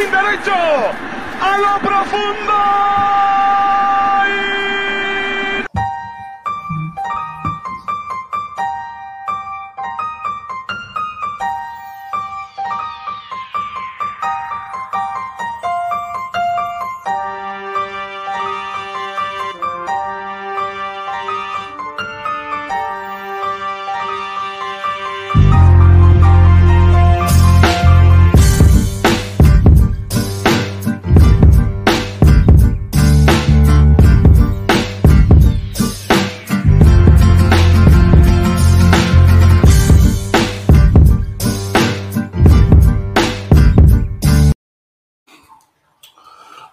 jardín derecho. A lo profundo.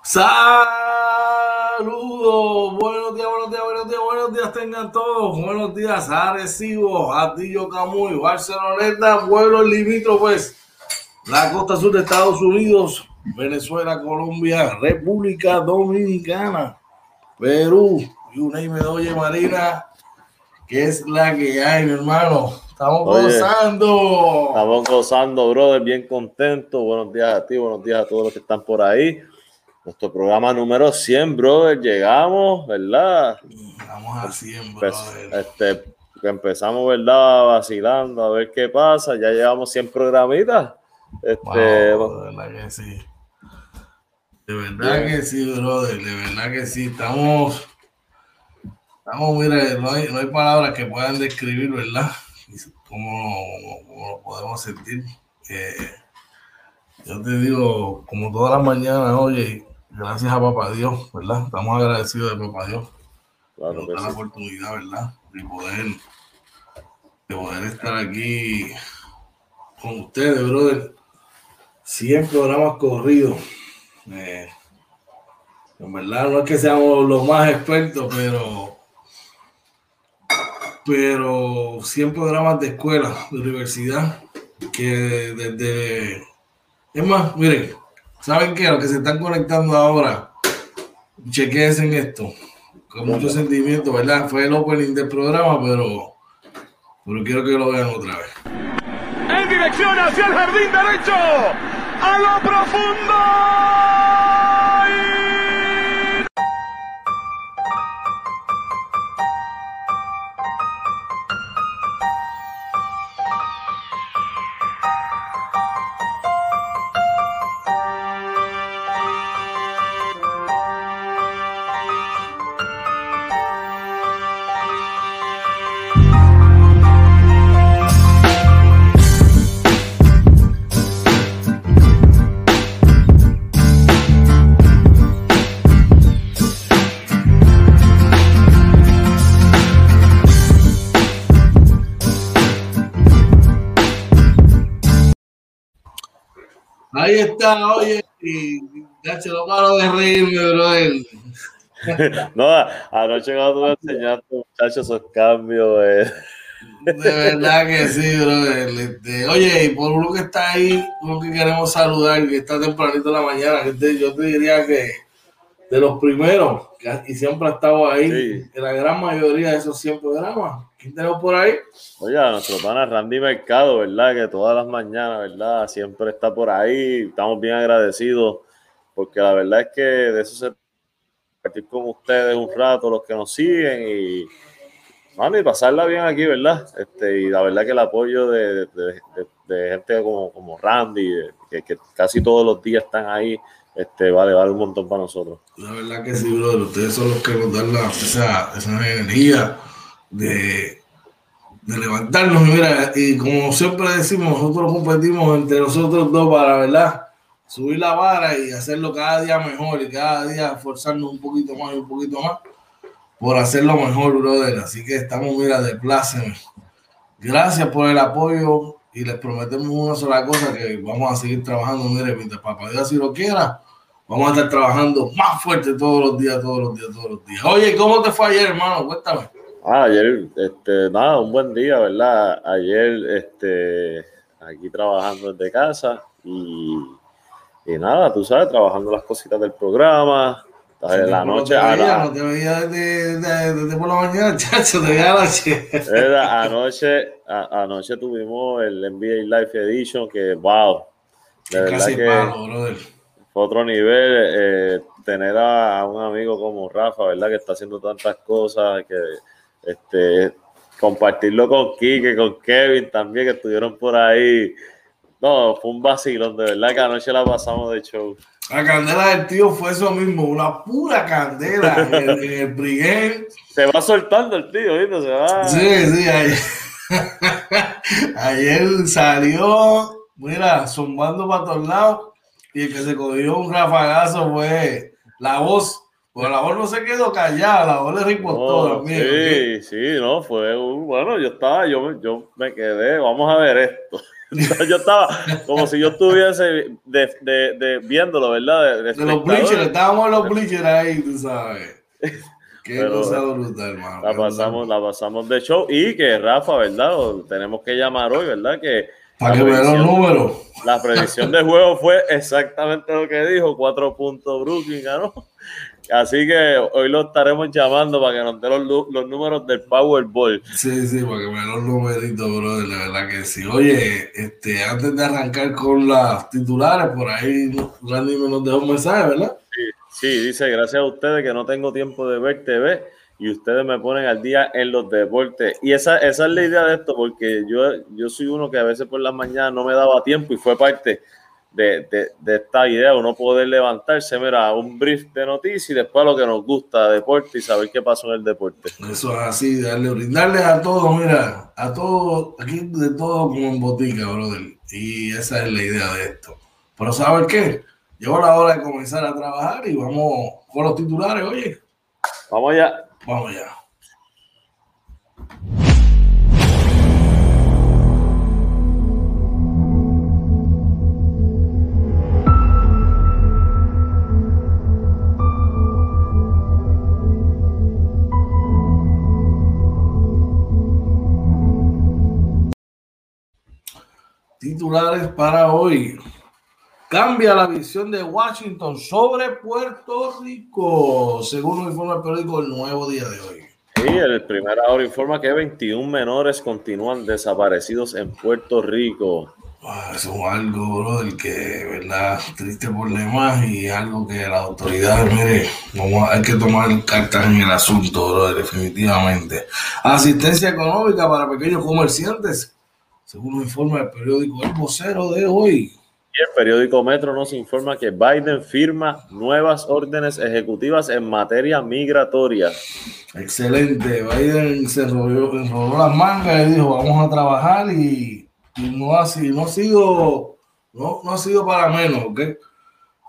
Saludos, buenos días, buenos días, buenos días, buenos días tengan todos. Buenos días, Arecibo, Atillo Camuy, Barceloneta, pueblos limítrofes, la costa sur de Estados Unidos, Venezuela, Colombia, República Dominicana, Perú, y una y me oye Marina, que es la que hay, mi hermano. Estamos Oye. gozando. Estamos gozando, brother, bien contento. Buenos días a ti, buenos días a todos los que están por ahí. Nuestro programa número 100, brother. Llegamos, ¿verdad? Estamos haciendo, Pues, brother. este, empezamos, ¿verdad? Vacilando a ver qué pasa. Ya llevamos 100 programitas. Este, Wow, de verdad que sí. De verdad que sí, brother. De verdad que sí. Estamos. Estamos, mira, no hay, no hay palabras que puedan describir, ¿verdad? Cómo, cómo lo podemos sentir. Eh, yo te digo, como todas las mañanas, oye, gracias a Papá Dios, ¿verdad? Estamos agradecidos de Papá Dios claro nos la oportunidad, ¿verdad? De poder, de poder estar aquí con ustedes, brother. 100 programas corridos. Eh, en verdad no es que seamos los más expertos, pero pero 100 programas de escuela, de universidad, que desde... Es más, miren, ¿saben qué? Los que se están conectando ahora, chequense en esto con mucho sentimiento, ¿verdad? Fue el opening del programa, pero, pero quiero que lo vean otra vez. En dirección hacia el jardín derecho. A lo profundo. Ahí está, oye, y se lo paro de reírme, brother. No, anoche cuando tú me enseñaste, muchachos, esos cambios. eh, De verdad que sí, brother. Este, oye, y por uno que está ahí, uno que queremos saludar, que está tempranito en la mañana, que te- yo te diría que de los primeros, que, y siempre ha estado ahí, Sí. en la gran mayoría de esos 100 programas. ¿Quién tenemos por ahí? Oye, a nuestro pana Randy Mercado, ¿verdad? Que todas las mañanas, ¿verdad? Siempre está por ahí. Estamos bien agradecidos porque la verdad es que de eso se compartir con ustedes un rato, los que nos siguen y, mano, y pasarla bien aquí, ¿verdad? Este, y la verdad que el apoyo de, de- de- de gente como, como Randy, que, que casi todos los días están ahí, este, vale, vale un montón para nosotros. La verdad que sí, brother. Ustedes son los que nos dan la, esa, esa energía de, de levantarnos. Y mira, y como siempre decimos, nosotros competimos entre nosotros dos para, ¿verdad? Subir la vara y hacerlo cada día mejor y cada día esforzarnos un poquito más y un poquito más por hacerlo mejor, brother. Así que estamos, mira, de pláceme. Gracias por el apoyo y les prometemos una sola cosa, que vamos a seguir trabajando, mire, mientras papá Dios así lo quiera, vamos a estar trabajando más fuerte todos los días, todos los días, todos los días. Oye, ¿cómo te fue ayer, hermano? Cuéntame. Ah, ayer, este, nada, un buen día, ¿verdad? Ayer, este, aquí trabajando desde casa y, y nada, tú sabes, trabajando las cositas del programa. En la No noche, te a veía, la- no te veía desde, desde- desde por la mañana, chacho, te veía a la noche. era anoche, a- anoche tuvimos el NBA Live Edition, que wow, De verdad que fue otro nivel eh, tener a, un amigo como Rafa, ¿verdad? Que está haciendo tantas cosas, que este, compartirlo con Kike, con Kevin también, que estuvieron por ahí. No, fue un vacilón, de verdad que anoche la pasamos de show. La candela del tío fue eso mismo, una pura candela en el, Se va soltando el tío, ¿viste? Se va. Sí, sí, ayer, ayer salió, mira, zumbando para todos lados y el que se cogió un rafagazo fue la voz. Pues la voz no se quedó callada, la voz le ripostó también. Sí, sí, no, fue bueno, yo estaba, yo, yo me quedé, vamos a ver esto. yo estaba como si yo estuviese de, de, de viéndolo, ¿verdad? De, los bleachers, estábamos en los bleachers ahí, tú sabes. Qué cosa brutal, hermano. La pasamos, la pasamos de show y que Rafa, ¿verdad? tenemos que llamar hoy, ¿verdad? Que para que vean los números. La predicción de juego fue exactamente lo que dijo, cuatro puntos Brooklyn ganó. Así que hoy lo estaremos llamando para que nos dé los, los números del Powerball. Sí, sí, para que vean los numeritos, bro, la verdad que sí. Oye, este, antes de arrancar con las titulares, por ahí Randy me nos dejó un mensaje, ¿verdad? Sí, sí, dice, gracias a ustedes que no tengo tiempo de ver TV y ustedes me ponen al día en los deportes. Y esa, esa es la idea de esto, porque yo, yo soy uno que a veces por la mañana no me daba tiempo y fue parte de, de, esta idea, uno poder levantarse, mira, un brief de noticias y después lo que nos gusta, deporte y saber qué pasó en el deporte. Eso es así, darle, brindarle a todos, mira, a todos, aquí de todo como en botica, brother. Y esa es la idea de esto. Pero ¿sabes qué? Llegó la hora de comenzar a trabajar y vamos con los titulares, oye. Vamos allá. Vamos ya. Titulares para hoy. Cambia la visión de Washington sobre Puerto Rico, según informa el periódico El Nuevo Día de hoy. Sí, el primer ahora informa que 21 menores continúan desaparecidos en Puerto Rico. Ah, eso es algo, bro, del que, ¿verdad? Triste por demás y algo que la autoridad, mire, vamos, hay que tomar cartas en el asunto, bro, definitivamente. Asistencia económica para pequeños comerciantes, según informa el periódico El Vocero de hoy el periódico Metro nos informa que Biden firma nuevas órdenes ejecutivas en materia migratoria. Excelente. Biden se enrolló, las mangas y dijo, vamos a trabajar y, no, ha, no, ha sido, no, no ha sido para menos, ¿ok?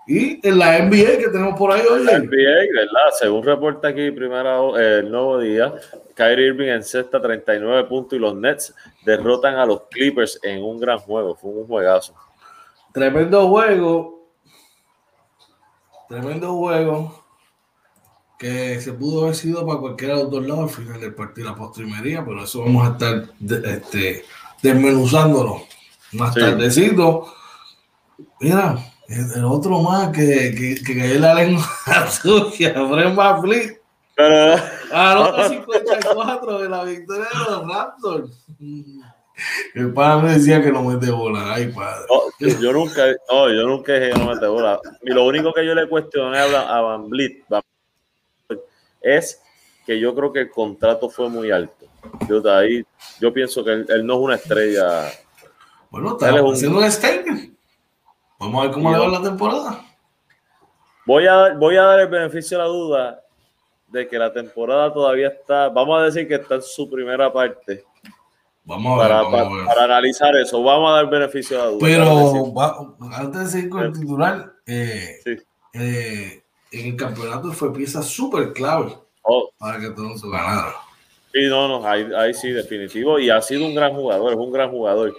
Y en la NBA que tenemos por ahí hoy. La NBA, ¿verdad? Según reporta aquí primero eh, el nuevo día, Kyrie Irving en sexta 39 puntos y los Nets derrotan a los Clippers en un gran juego. Fue un juegazo. Tremendo juego. Tremendo juego. Que se pudo haber sido para cualquiera de los dos lados al final del partido, la postrimería, pero eso vamos a estar este, desmenuzándolo más tardecito. Mira, el otro más que, que, que cayó la lengua suya, Fred. Pero. A 54 de la victoria de los Raptors. El padre me decía que no mete bola. Ay, padre. yo nunca, no, yo nunca dije que no mete bola. Y lo único que yo le cuestioné a, Van Blit es que yo creo que el contrato fue muy alto. Yo, ahí, yo pienso que él, no es una estrella. Bueno, está haciendo un statement. Vamos a ver cómo le va la temporada. Voy a, voy a dar el beneficio de la duda de que la temporada todavía está, vamos a decir que está en su primera parte Vamos a ver, para, analizar eso, vamos a dar beneficio a la duda. Pero antes de seguir con el titular, eh, eh, en el campeonato fue pieza súper clave oh. para que todos ganara. Sí, no, no, ahí, ahí, sí, definitivo. Y ha sido un gran jugador, es un gran jugador.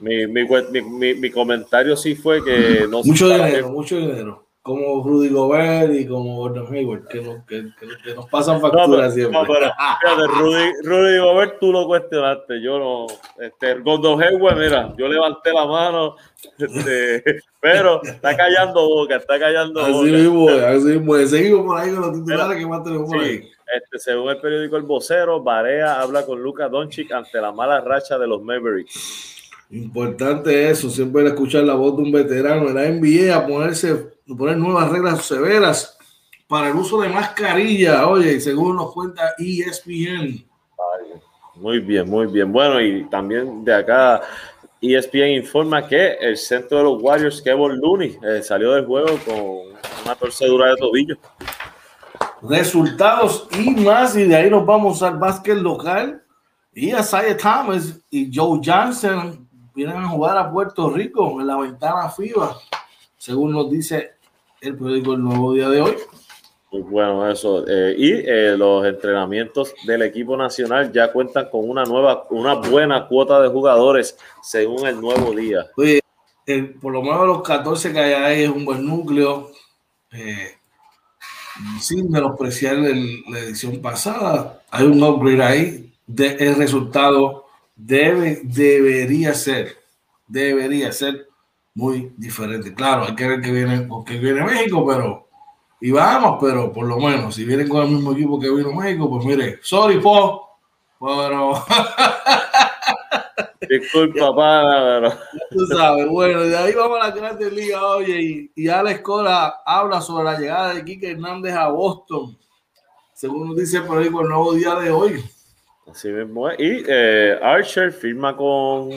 Mi, mi, mi, mi comentario sí fue que no Mucho dinero, mucho dinero como Rudy Gobert y como Gordon Hayward, que nos, que, que nos pasan facturas siempre. No, pero, fíjate, Rudy, Rudy, Gobert tú lo cuestionaste, yo no. Este, Gordon Hayward, mira, yo levanté la mano, este, pero está callando boca, está callando así boca. Mismo, así mismo, seguimos por ahí con los titulares que más tenemos por ahí. Este, según el periódico El Vocero, Barea habla con Luca Doncic ante la mala racha de los Mavericks. Importante eso, siempre escuchar la voz de un veterano en la NBA a ponerse, poner nuevas reglas severas para el uso de mascarilla. Oye, según nos cuenta ESPN. Muy bien, muy bien. Bueno, y también de acá ESPN informa que el centro de los Warriors, Kevin Looney, eh, salió del juego con una torcedura de tobillo. Resultados y más, y de ahí nos vamos al básquet local. Y a Isaiah Thomas y Joe Johnson vienen a jugar a Puerto Rico en la ventana FIBA, según nos dice el periódico El Nuevo Día de hoy. Muy bueno eso. Eh, y eh, los entrenamientos del equipo nacional ya cuentan con una nueva, una buena cuota de jugadores según el nuevo día. Oye, por lo menos los 14 que hay ahí es un buen núcleo. Eh, sin menospreciar el, la edición pasada, hay un upgrade ahí. De, el resultado debe, debería ser, debería ser muy diferente. Claro, hay que ver que viene, porque viene México, pero y vamos, pero por lo menos, si vienen con el mismo equipo que vino México, pues mire, sorry, po, pero. Disculpa, pero. Tú sabes, bueno, de ahí vamos a la Grandes Liga, oye, y, y Alex Cora habla sobre la llegada de Quique Hernández a Boston, según nos dice por ahí con el nuevo día de hoy. Así mismo es. Y eh, Archer firma con.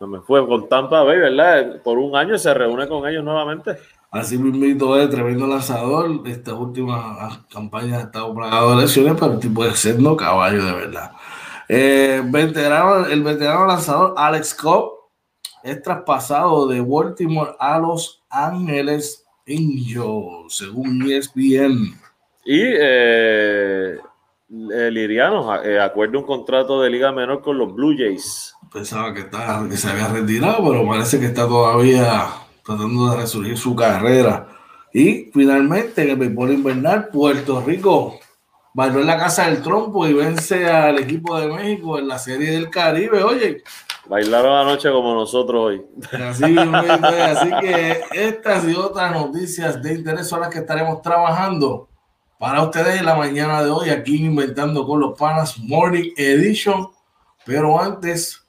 No me fue con Tampa Bay, ¿verdad? Por un año se reúne con ellos nuevamente. Así mismo es tremendo lanzador. Esta última campaña ha estado plagado de lesiones, pero el tipo ser no caballo de verdad. Eh, veterano, el veterano lanzador Alex Cobb es traspasado de Baltimore a Los Ángeles Angels, según ESPN. Y eh, el Iriano eh, acuerda un contrato de liga menor con los Blue Jays. Pensaba que, estaba, que se había retirado, pero parece que está todavía tratando de resurgir su carrera. Y finalmente en el béisbol invernal, Puerto Rico bailó en la casa del trompo y vence al equipo de México en la serie del Caribe. Oye, bailaron anoche como nosotros hoy. Así, así que estas y otras noticias de interés son las que estaremos trabajando para ustedes la mañana de hoy aquí Inventando con los Panas Morning Edition. Pero antes,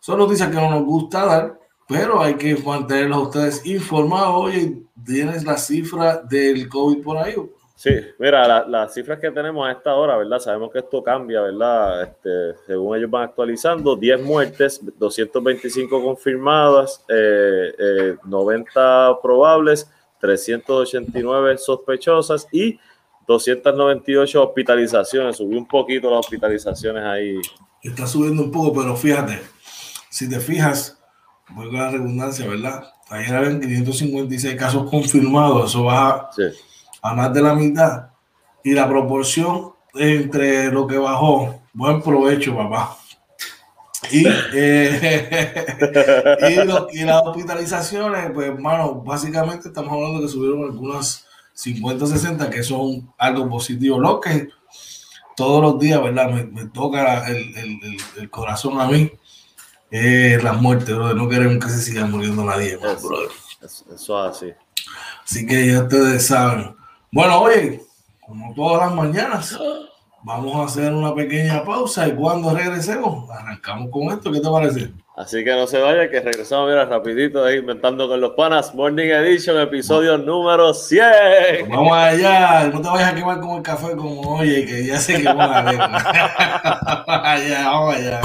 son noticias que no nos gusta dar, pero hay que mantenerlos a ustedes informados. Oye, ¿tienes la cifra del COVID por ahí? Sí, mira, las cifras que tenemos a esta hora, ¿verdad? Sabemos que esto cambia, ¿verdad? Este, según ellos van actualizando, 10 muertes, 225 confirmadas, eh, 90 eh, probables, 389 sospechosas y 298 hospitalizaciones. Subió un poquito las hospitalizaciones ahí. Está subiendo un poco, pero fíjate, si te fijas, vuelvo a la redundancia, ¿verdad? Ayer habían 556 casos confirmados, eso baja a más de la mitad. Y la proporción entre lo que bajó, buen provecho, papá. Y, eh, y, las hospitalizaciones, pues, hermano, básicamente estamos hablando de que subieron algunas 50, 60, que son algo positivo. Lo que todos los días, ¿verdad? Me, toca el, el, el, corazón a mí eh, las muertes, brother. No queremos que se siga muriendo nadie más, brother. Eso, eso así. Así que ya ustedes saben. Bueno, oye, como todas las mañanas, vamos a hacer una pequeña pausa y cuando regresemos, arrancamos con esto. ¿Qué te parece? Así que no se vaya, que regresamos, mira, rapidito, ahí, inventando con los panas, Morning Edition, episodio número 100. Vamos allá, no te vayas a quemar con el café como oye, que ya se quemó la lengua. allá, vamos allá.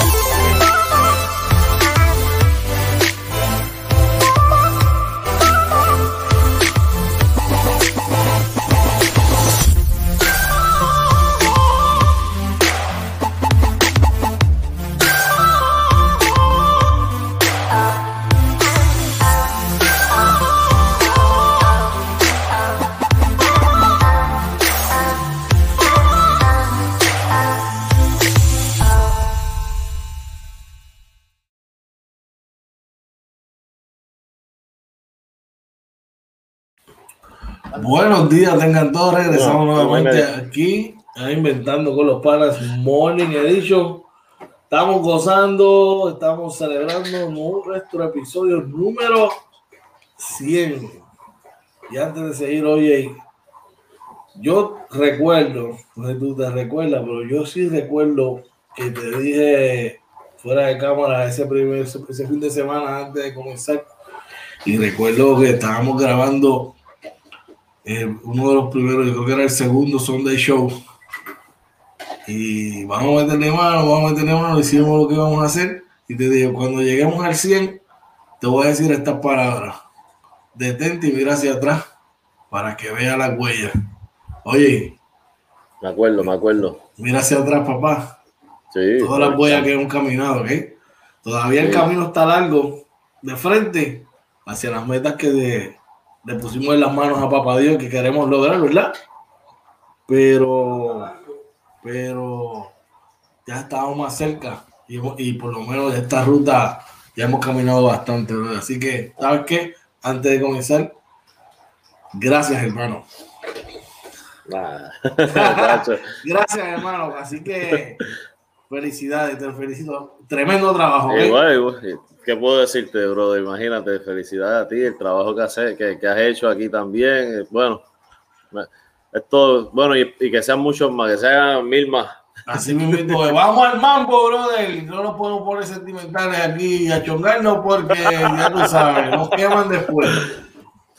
Buenos días, tengan todos. Regresamos nuevamente aquí a Inventando con los Panas Morning Edition. Estamos gozando, estamos celebrando nuestro episodio número 100. Y antes de seguir, oye, yo recuerdo, no sé tú te recuerdas, pero yo sí recuerdo que te dije fuera de cámara ese, primer, ese fin de semana antes de comenzar. Y recuerdo que estábamos grabando eh, uno de los primeros, yo creo que era el segundo Sunday Show. Y vamos a meterle mano, vamos a meterle mano, decimos lo que vamos a hacer. Y te digo, cuando lleguemos al 100, te voy a decir estas palabras. Detente y mira hacia atrás para que vea las huellas. Oye. Me acuerdo, me acuerdo. Mira hacia atrás, papá. Sí. Todas las huellas que hemos caminado, ¿ok? Todavía el camino está largo de frente hacia las metas que le pusimos en las manos a papá Dios que queremos lograr, ¿verdad? Pero, pero ya estamos más cerca y, y por lo menos de esta ruta ya hemos caminado bastante, ¿verdad? Así que, ¿sabes qué? Antes de comenzar, gracias, hermano. gracias, hermano. Así que felicidades, te felicito. Tremendo trabajo. ¿eh? ¿Qué puedo decirte, brother? Imagínate, felicidades a ti, el trabajo que has, que, que has hecho aquí también. Bueno, esto, bueno, y, que sean muchos más, que sean mil más. Así mismo, vamos al mambo, brother. No nos podemos poner sentimentales aquí a chongarnos porque ya tú sabes, nos queman después.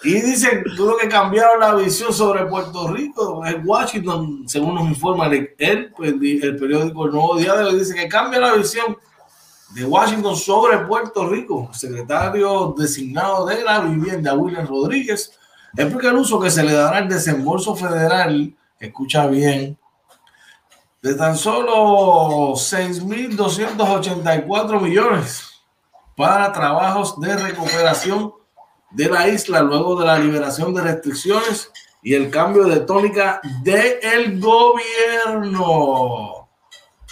Y dicen tuvo que cambiaron la visión sobre Puerto Rico. En Washington, según nos informa el, el, el periódico El Nuevo hoy, dice que cambia la visión de Washington sobre Puerto Rico. secretario designado de la vivienda, William Rodríguez, explica el uso que se le dará al desembolso federal, escucha bien, de tan solo 6.284 millones para trabajos de recuperación de la isla luego de la liberación de restricciones y el cambio de tónica del gobierno.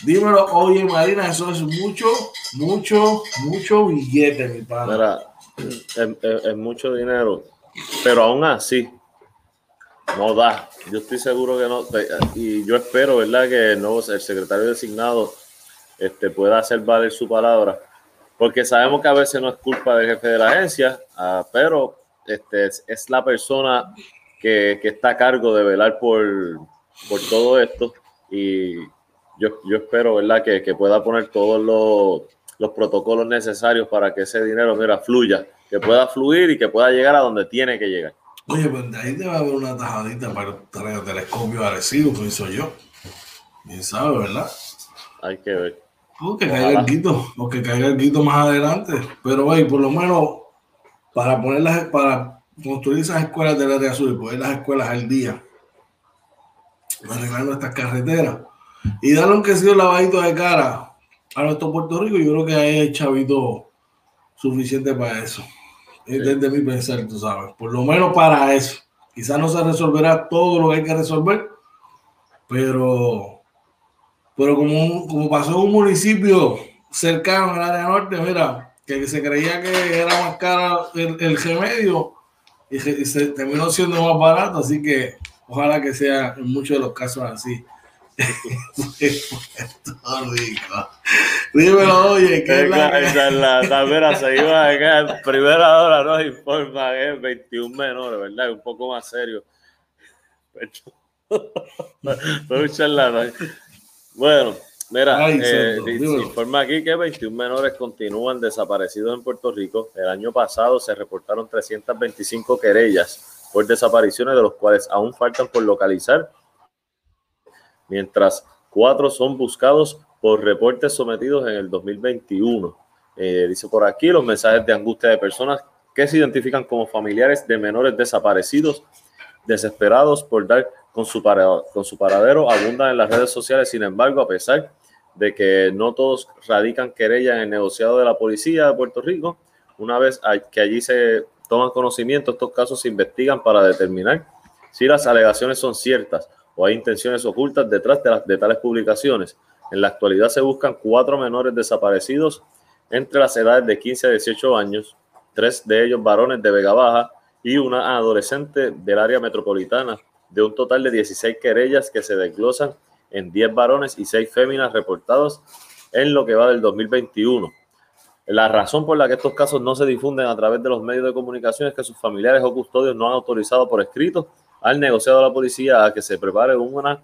Dímelo, oye Marina, eso es mucho, mucho, mucho billete, mi padre. Es, mucho dinero, pero aún así no da. Yo estoy seguro que no, y yo espero, ¿verdad?, que el nuevo el secretario designado este, pueda hacer valer su palabra porque sabemos que a veces no es culpa del jefe de la agencia, uh, pero este, es, es, la persona que, que, está a cargo de velar por, por todo esto y yo, yo espero ¿verdad? Que, que pueda poner todos los, los, protocolos necesarios para que ese dinero mira, fluya, que pueda fluir y que pueda llegar a donde tiene que llegar. Oye, pues de ahí debe haber una tajadita para el telescopio agresivo, pienso yo. Bien sabe, ¿verdad? Hay que ver. O que caiga el quito, o que caiga el quito más adelante. Pero, hey, por lo menos para ponerlas, para construir esas escuelas del área azul y poner las escuelas al día, arreglar nuestras carreteras y darle un que lavadito de cara a nuestro Puerto Rico, yo creo que hay chavito suficiente para eso. Es desde mi pensar, tú sabes. Por lo menos para eso. Quizás no se resolverá todo lo que hay que resolver, pero pero como, como pasó en un municipio cercano al área norte, mira, que se creía que era más caro el, el remedio y, se, terminó siendo más barato, así que ojalá que sea en muchos de los casos así. Dímelo, oye, ¿qué es la, la se iba a primera hora nos informa que es 21 menores, ¿verdad? Un poco más serio. Pero un charlatán. Bueno, mira, eh, informa aquí que 21 menores continúan desaparecidos en Puerto Rico. El año pasado se reportaron 325 querellas por desapariciones, de los cuales aún faltan por localizar, mientras cuatro son buscados por reportes sometidos en el 2021. Eh, dice por aquí los mensajes de angustia de personas que se identifican como familiares de menores desaparecidos, desesperados por dar con su, paradero, abundan en las redes sociales. Sin embargo, a pesar de que no todos radican querella en el negociado de la policía de Puerto Rico, una vez que allí se toman conocimiento, estos casos se investigan para determinar si las alegaciones son ciertas o hay intenciones ocultas detrás de, de tales publicaciones. En la actualidad se buscan cuatro menores desaparecidos entre las edades de 15 a 18 años, tres de ellos varones de Vega Baja y una adolescente del área metropolitana de un total de 16 querellas que se desglosan en 10 varones y 6 féminas reportados en lo que va del 2021. La razón por la que estos casos no se difunden a través de los medios de comunicación es que sus familiares o custodios no han autorizado por escrito al negociado de la policía a que se prepare una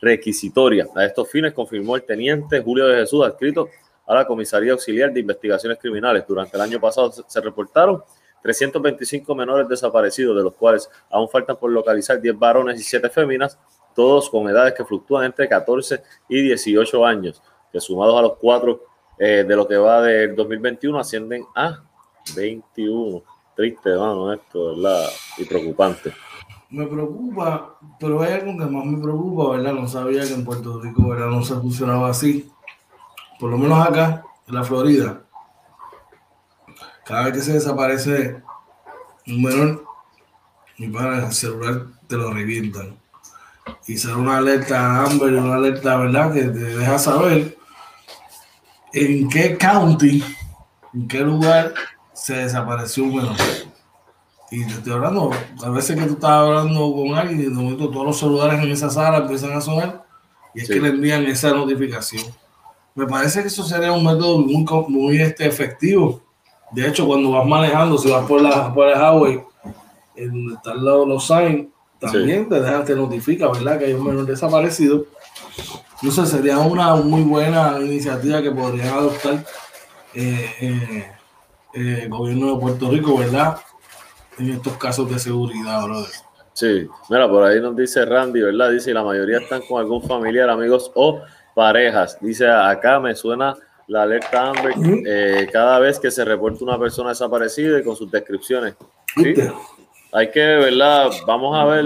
requisitoria. A estos fines confirmó el teniente Julio de Jesús, adscrito a la Comisaría Auxiliar de Investigaciones Criminales. Durante el año pasado se reportaron 325 menores desaparecidos, de los cuales aún faltan por localizar 10 varones y 7 féminas, todos con edades que fluctúan entre 14 y 18 años, que sumados a los cuatro eh, de lo que va del 2021 ascienden a 21. Triste, hermano, esto, ¿verdad? Y preocupante. Me preocupa, pero hay algo que más me preocupa, ¿verdad? No sabía que en Puerto Rico, ¿verdad? No se funcionaba así. Por lo menos acá, en la Florida, cada vez que se desaparece un menor, mi padre el celular te lo revientan. Y será una alerta Amber, una alerta, ¿verdad? Que te deja saber en qué county, en qué lugar se desapareció un menor. Y te estoy hablando, a veces que tú estás hablando con alguien y de momento todos los celulares en esa sala empiezan a sonar y es que le envían esa notificación. Me parece que eso sería un método muy, muy este, efectivo de hecho, cuando vas manejando, si vas por, la, por el highway, en donde están los, los signs, también te, deja, te notifica, ¿verdad? Que hay un menor desaparecido. Entonces sería una muy buena iniciativa que podrían adoptar eh, eh, eh, el gobierno de Puerto Rico, ¿verdad? En estos casos de seguridad, brother. Sí, mira, por ahí nos dice Randy, ¿verdad? Dice, la mayoría están con algún familiar, amigos o parejas. Dice, acá me suena la alerta Amber eh, cada vez que se reporta una persona desaparecida y con sus descripciones. Hay que, ¿verdad? Vamos a ver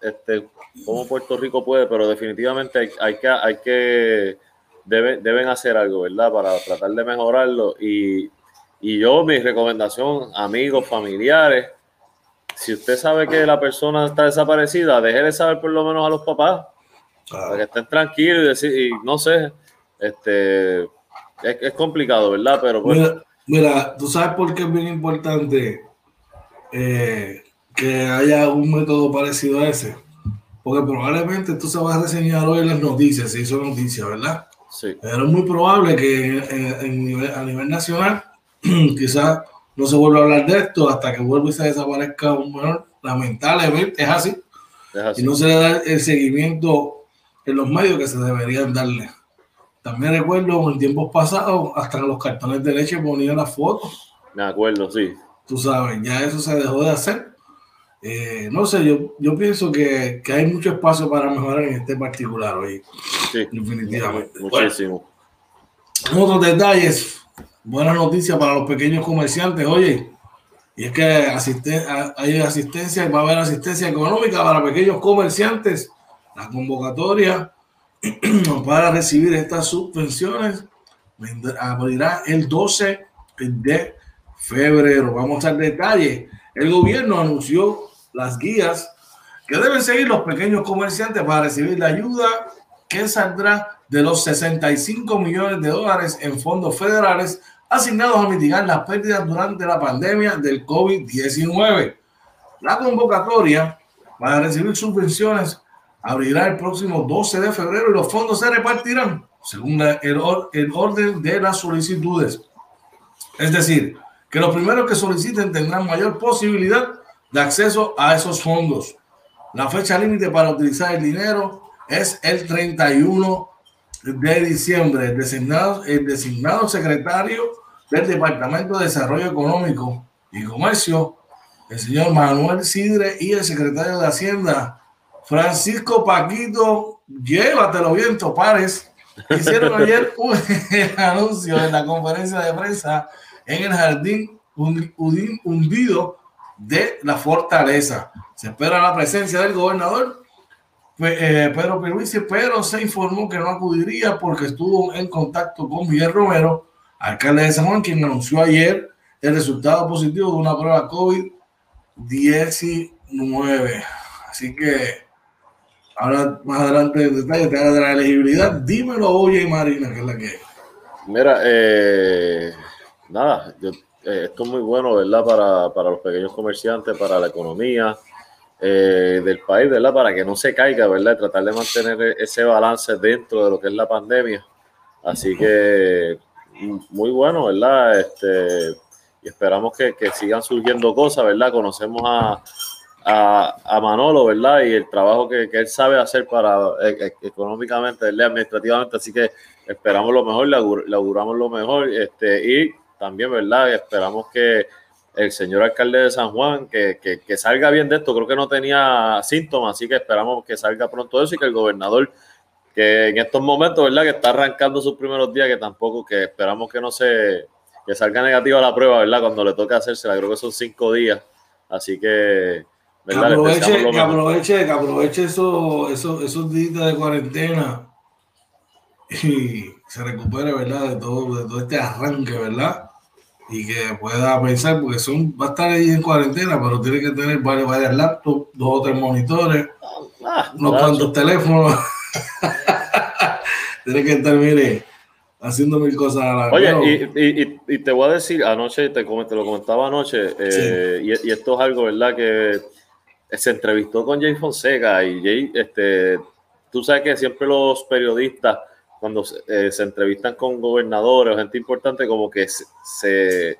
este, cómo Puerto Rico puede, pero definitivamente hay, que, hay que deben, deben hacer algo, ¿verdad? Para tratar de mejorarlo. Y, yo, mi recomendación, amigos, familiares, si usted sabe que la persona está desaparecida, déjele saber por lo menos a los papás, para que estén tranquilos y decir, y no sé, este es, complicado, ¿verdad? Pero mira, tú sabes por qué es bien importante eh, que haya un método parecido a ese. Porque probablemente tú se vas a reseñar hoy en las noticias, se hizo noticia, ¿verdad? Sí. Pero es muy probable que a nivel nacional quizás no se vuelva a hablar de esto hasta que vuelva y se desaparezca un menor. Lamentablemente es así. es así. Y no se le da el seguimiento en los medios que se deberían darle. También recuerdo en tiempos pasados, hasta en los cartones de leche ponían las fotos. Me acuerdo, sí. Tú sabes, ya eso se dejó de hacer. Eh, no sé, yo, yo pienso que, que, hay mucho espacio para mejorar en este particular hoy. Sí, definitivamente. Muchísimo. otros detalles, buena noticia para los pequeños comerciantes, oye, y es que asiste, hay asistencia, va a haber asistencia económica para pequeños comerciantes. La convocatoria para recibir estas subvenciones abrirá el 12 de febrero. Vamos al detalle. El gobierno anunció las guías que deben seguir los pequeños comerciantes para recibir la ayuda que saldrá de los 65 millones de dólares en fondos federales asignados a mitigar las pérdidas durante la pandemia del COVID-19. La convocatoria para recibir subvenciones abrirá el próximo 12 de febrero y los fondos se repartirán según el, el orden de las solicitudes. Es decir, que los primeros que soliciten tendrán mayor posibilidad de acceso a esos fondos. La fecha límite para utilizar el dinero es el 31 de diciembre. El designado, el designado secretario del Departamento de Desarrollo Económico y Comercio, el señor Manuel Sidre, y el secretario de Hacienda, Francisco Paquito, llévatelo bien, Topares. Hicieron ayer un anuncio en la conferencia de prensa en el jardín hundido de la fortaleza. Se espera la presencia del gobernador eh, Pedro Pierluisi, pero se informó que no acudiría porque estuvo en contacto con Miguel Romero, alcalde de San Juan, quien anunció ayer el resultado positivo de una prueba COVID-19. Así que Ahora más adelante en detalle te de la elegibilidad. Dímelo, oye, Marina, que es la que Mira, eh, nada, eh, esto es muy bueno, ¿verdad? Para, para, los pequeños comerciantes, para la economía eh, del país, ¿verdad? Para que no se caiga, ¿verdad? Tratar de mantener ese balance dentro de lo que es la pandemia. Así que muy bueno, ¿verdad? Este, y esperamos que, que sigan surgiendo cosas, ¿verdad? Conocemos a, a, Manolo, ¿verdad? Y el trabajo que, él sabe hacer para eh, eh, económicamente, administrativamente, así que esperamos lo mejor, le, auguramos lo mejor, este, y también, ¿verdad? Esperamos que el señor alcalde de San Juan, que, que, salga bien de esto, creo que no tenía síntomas, así que esperamos que salga pronto eso y que el gobernador, que en estos momentos, ¿verdad? Que está arrancando sus primeros días, que tampoco, que esperamos que no se, que salga negativo a la prueba, ¿verdad? Cuando le toque hacérsela, creo que son cinco días, así que... Que aproveche, que aproveche, que aproveche esos, esos, esos días de cuarentena y se recupere, ¿verdad? De todo, de todo este arranque, ¿verdad? Y que pueda pensar, porque son, va a estar ahí en cuarentena, pero tiene que tener varios, varias laptops, dos o tres monitores, ah, unos cuantos teléfonos. tiene que estar, mire, haciendo mil cosas a la Oye, y, y, y, te voy a decir, anoche, te, te lo comentaba anoche, eh, y, esto es algo, ¿verdad? Que se entrevistó con Jay Fonseca y Jay, este, tú sabes que siempre los periodistas cuando eh, se, entrevistan con gobernadores o gente importante, como que se,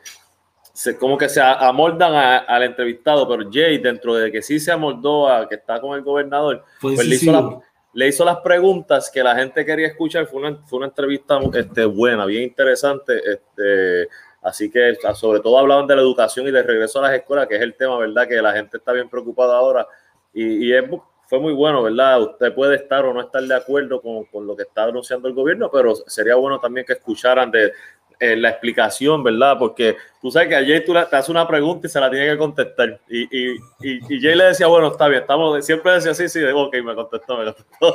se, como que se amoldan al entrevistado, pero Jay, dentro de que sí se amoldó a que está con el gobernador, pues, pues le, hizo le, hizo las preguntas que la gente quería escuchar. Fue una, fue una entrevista este, buena, bien interesante. Este, así que sobre todo hablaban de la educación y de regreso a las escuelas, que es el tema, ¿verdad? Que la gente está bien preocupada ahora. Y, y es fue muy bueno, ¿verdad? Usted puede estar o no estar de acuerdo con, con lo que está anunciando el gobierno, pero sería bueno también que escucharan de eh, la explicación, ¿verdad? Porque tú sabes que a Jay tú le, te haces una pregunta y se la tiene que contestar. Y, y, y, Jay le decía, bueno, está bien, estamos, siempre decía sí, digo, ok, me contestó, me contestó.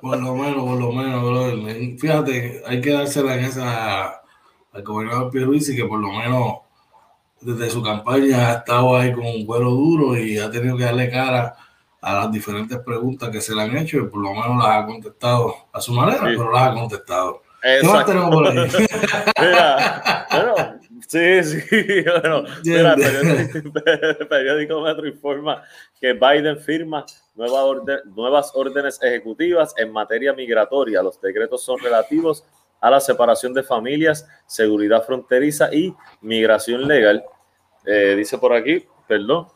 Por lo menos, por lo menos, bro. Fíjate, hay que dársela en esa al gobernador Pierluisi que por lo menos desde su campaña ha estado ahí con un cuero duro y ha tenido que darle cara a las diferentes preguntas que se le han hecho y por lo menos las ha contestado a su manera, pero las ha contestado. ¿Qué más tenemos por ahí? mira, bueno, sí, sí, bueno, mira, el periódico, Metro informa que Biden firma nuevas órdenes ejecutivas en materia migratoria. Los decretos son relativos a la separación de familias, seguridad fronteriza y migración legal. Eh, dice por aquí, perdón,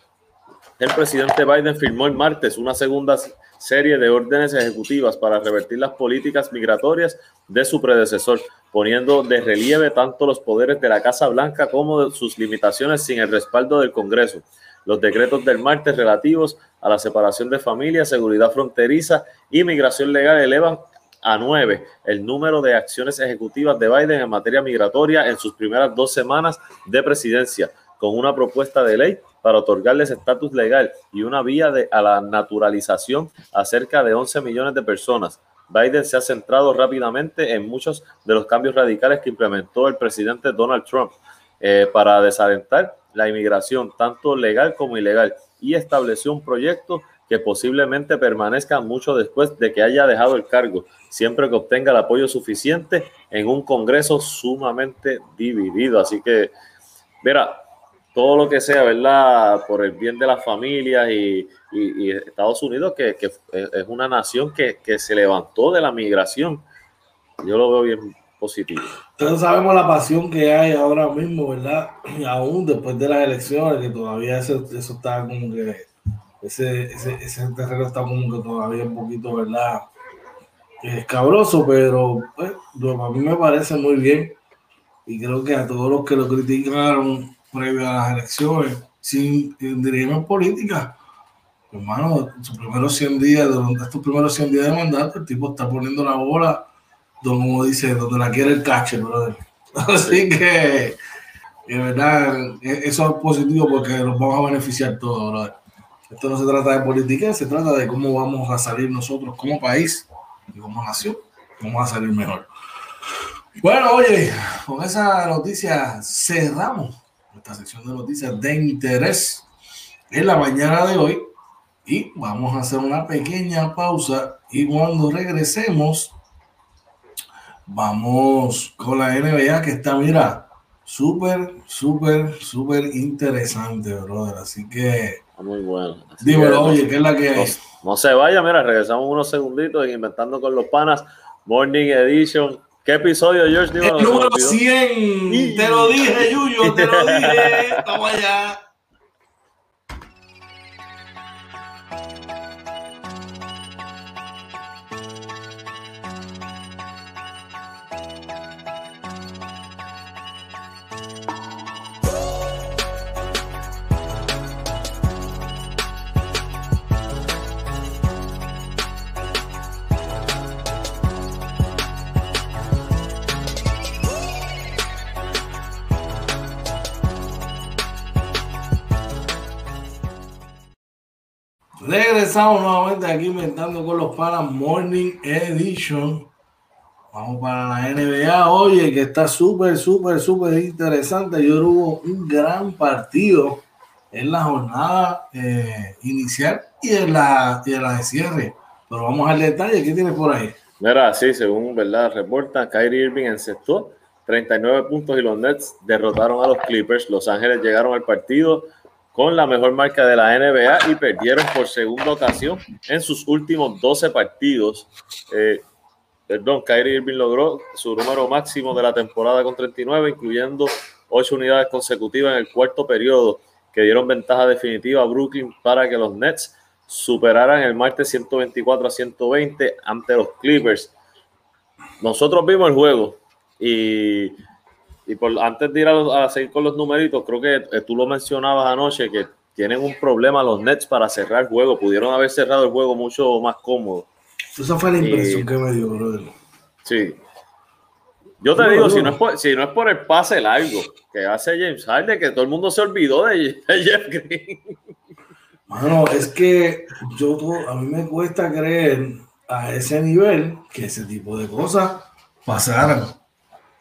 el presidente Biden firmó el martes una segunda serie de órdenes ejecutivas para revertir las políticas migratorias de su predecesor, poniendo de relieve tanto los poderes de la Casa Blanca como sus limitaciones sin el respaldo del Congreso. Los decretos del martes relativos a la separación de familias, seguridad fronteriza y migración legal elevan a nueve el número de acciones ejecutivas de Biden en materia migratoria en sus primeras dos semanas de presidencia, con una propuesta de ley para otorgarles estatus legal y una vía de, a la naturalización a cerca de 11 millones de personas. Biden se ha centrado rápidamente en muchos de los cambios radicales que implementó el presidente Donald Trump eh, para desalentar la inmigración, tanto legal como ilegal, y estableció un proyecto que posiblemente permanezca mucho después de que haya dejado el cargo, siempre que obtenga el apoyo suficiente en un Congreso sumamente dividido. Así que, mira, todo lo que sea, ¿verdad? Por el bien de las familias y, Estados Unidos, que, es una nación que, se levantó de la migración. Yo lo veo bien positivo. Entonces sabemos la pasión que hay ahora mismo, ¿verdad? Aún después de las elecciones, que todavía eso, está como que, ese, ese, terreno está como que todavía un poquito, ¿verdad? Escabroso, pero pues, a mí me parece muy bien. Y creo que a todos los que lo criticaron previo a las elecciones, sin dirigirnos política. Hermano, sus primeros 100 días, durante estos primeros 100 días de mandato, el tipo está poniendo la bola, donde, como dice, donde la quiere el cache, brother. Así que, de verdad, e-, eso es positivo porque nos vamos a beneficiar todos, brother. Esto no se trata de política, se trata de cómo vamos a salir nosotros como país y como nación, vamos a salir mejor. Bueno, oye, con esa noticia cerramos esta sección de noticias de interés en la mañana de hoy. Y vamos a hacer una pequeña pausa y cuando regresemos, vamos con la NBA que está, mira, súper, súper, súper interesante, brother. Así que... Muy bueno. dímelo, oye, ¿qué es la que hay? No, se vaya, mira, regresamos unos segunditos en Inventando con los Panas, Morning Edition ¿Qué episodio, George? el número 100. Te lo dije, Yuyo, te lo dije. Vamos allá. Regresamos nuevamente aquí inventando con los panas Morning Edition. Vamos para la NBA. Oye, que está súper, súper, súper interesante. Yo hubo un gran partido en la jornada eh, inicial y en la, y en la de cierre. Pero vamos al detalle. ¿Qué tienes por ahí? Mira, sí, según verdad reporta, Kyrie Irving encestó 39 puntos y los Nets derrotaron a los Clippers. Los Ángeles llegaron al partido con la mejor marca de la NBA y perdieron por segunda ocasión en sus últimos 12 partidos. Eh, perdón, Kyrie Irving logró su número máximo de la temporada con 39, incluyendo 8 unidades consecutivas en el cuarto periodo, que dieron ventaja definitiva a Brooklyn para que los Nets superaran el martes 124 a 120 ante los Clippers. Nosotros vimos el juego y y por, antes de ir a, seguir con los numeritos, creo que eh, tú lo mencionabas anoche, que tienen un problema los Nets para cerrar el juego. Pudieron haber cerrado el juego mucho más cómodo. Esa fue la impresión que me dio, brother. Sí. Yo te digo, Si, no es por, si no es por el pase largo que hace James Harden, que todo el mundo se olvidó de, Jeff Green. Mano, es que yo a mí me cuesta creer a ese nivel que ese tipo de cosas pasaran.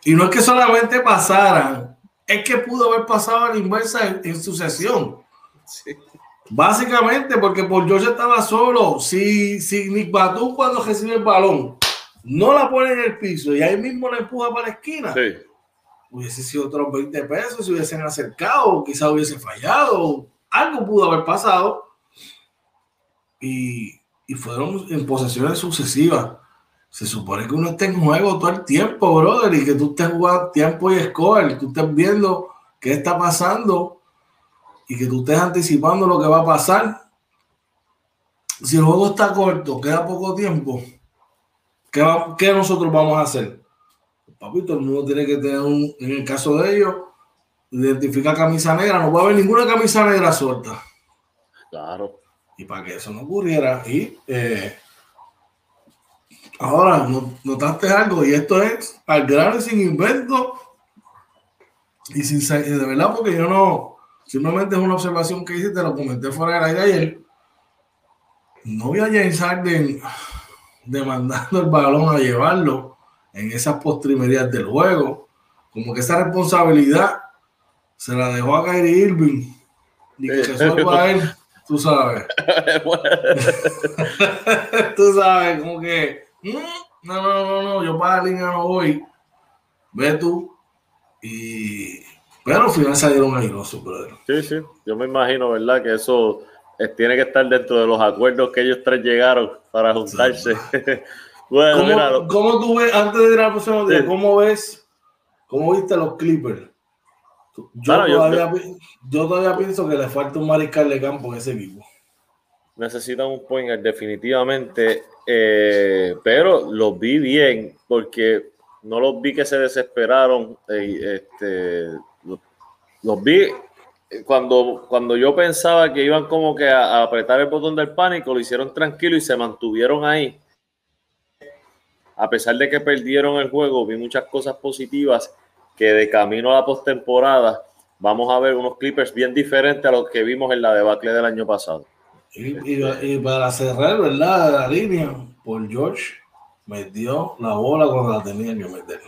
Y no es que solamente pasaran, es que pudo haber pasado a la inversa en, sucesión. Básicamente porque por George estaba solo. Si, si Nick Batum cuando recibe el balón no la pone en el piso y ahí mismo la empuja para la esquina, hubiese sido otros 20 pesos, se hubiesen acercado, quizás hubiese fallado, algo pudo haber pasado. Y, y fueron en posesiones sucesivas se supone que uno esté en juego todo el tiempo, brother, y que tú estés jugando tiempo y score, tú estés viendo qué está pasando y que tú estés anticipando lo que va a pasar. Si el juego está corto, queda poco tiempo, ¿qué, nosotros vamos a hacer? Papito, el mundo tiene que tener un, en el caso de ellos, identificar camisa negra, no va a haber ninguna camisa negra suelta. Claro. Y para que eso no ocurriera, y eh, Ahora, notaste algo, y esto es al grano sin invento y sin de verdad, porque yo no, simplemente es una observación que hice, te lo comenté fuera del aire ayer. No vi a James Harden demandando el balón a llevarlo en esas postrimerías del juego. Como que esa responsabilidad se la dejó a Kyrie Irving y que resuelva él, tú sabes. tú sabes, como que no, no, no, no, yo para la línea no voy. Ve tú. Y. Pero al final salieron airosos, brother. Sí, sí. Yo me imagino, ¿verdad? Que eso eh, tiene que estar dentro de los acuerdos que ellos tres llegaron para juntarse. bueno, ¿Cómo, ¿Cómo, tú ves, antes de ir a la próxima día, cómo ves, cómo viste los Clippers? Yo, todavía, yo, todavía, pienso que le falta un mariscal de campo en ese equipo. Necesitan un point definitivamente. Eh, pero los vi bien porque no los vi que se desesperaron. Eh, este, los, vi cuando, cuando yo pensaba que iban como que a, apretar el botón del pánico, lo hicieron tranquilo y se mantuvieron ahí. A pesar de que perdieron el juego, vi muchas cosas positivas que de camino a la postemporada vamos a ver unos Clippers bien diferentes a los que vimos en la debacle del año pasado. Y, para cerrar, ¿verdad? La línea, por George metió la bola cuando la tenía que meter.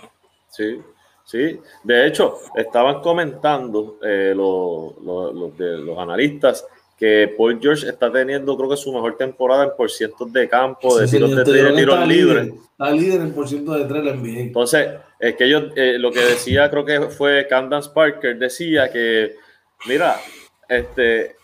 Sí, sí. De hecho, estaban comentando eh, los, los, analistas que Paul George está teniendo, creo que su mejor temporada en porcientos de campo, de tiros de tres, tiros libres. Está líder en porcientos de tres la NBA. Entonces, es que yo, eh, lo que decía, creo que fue Candance Parker, decía que, mira, este,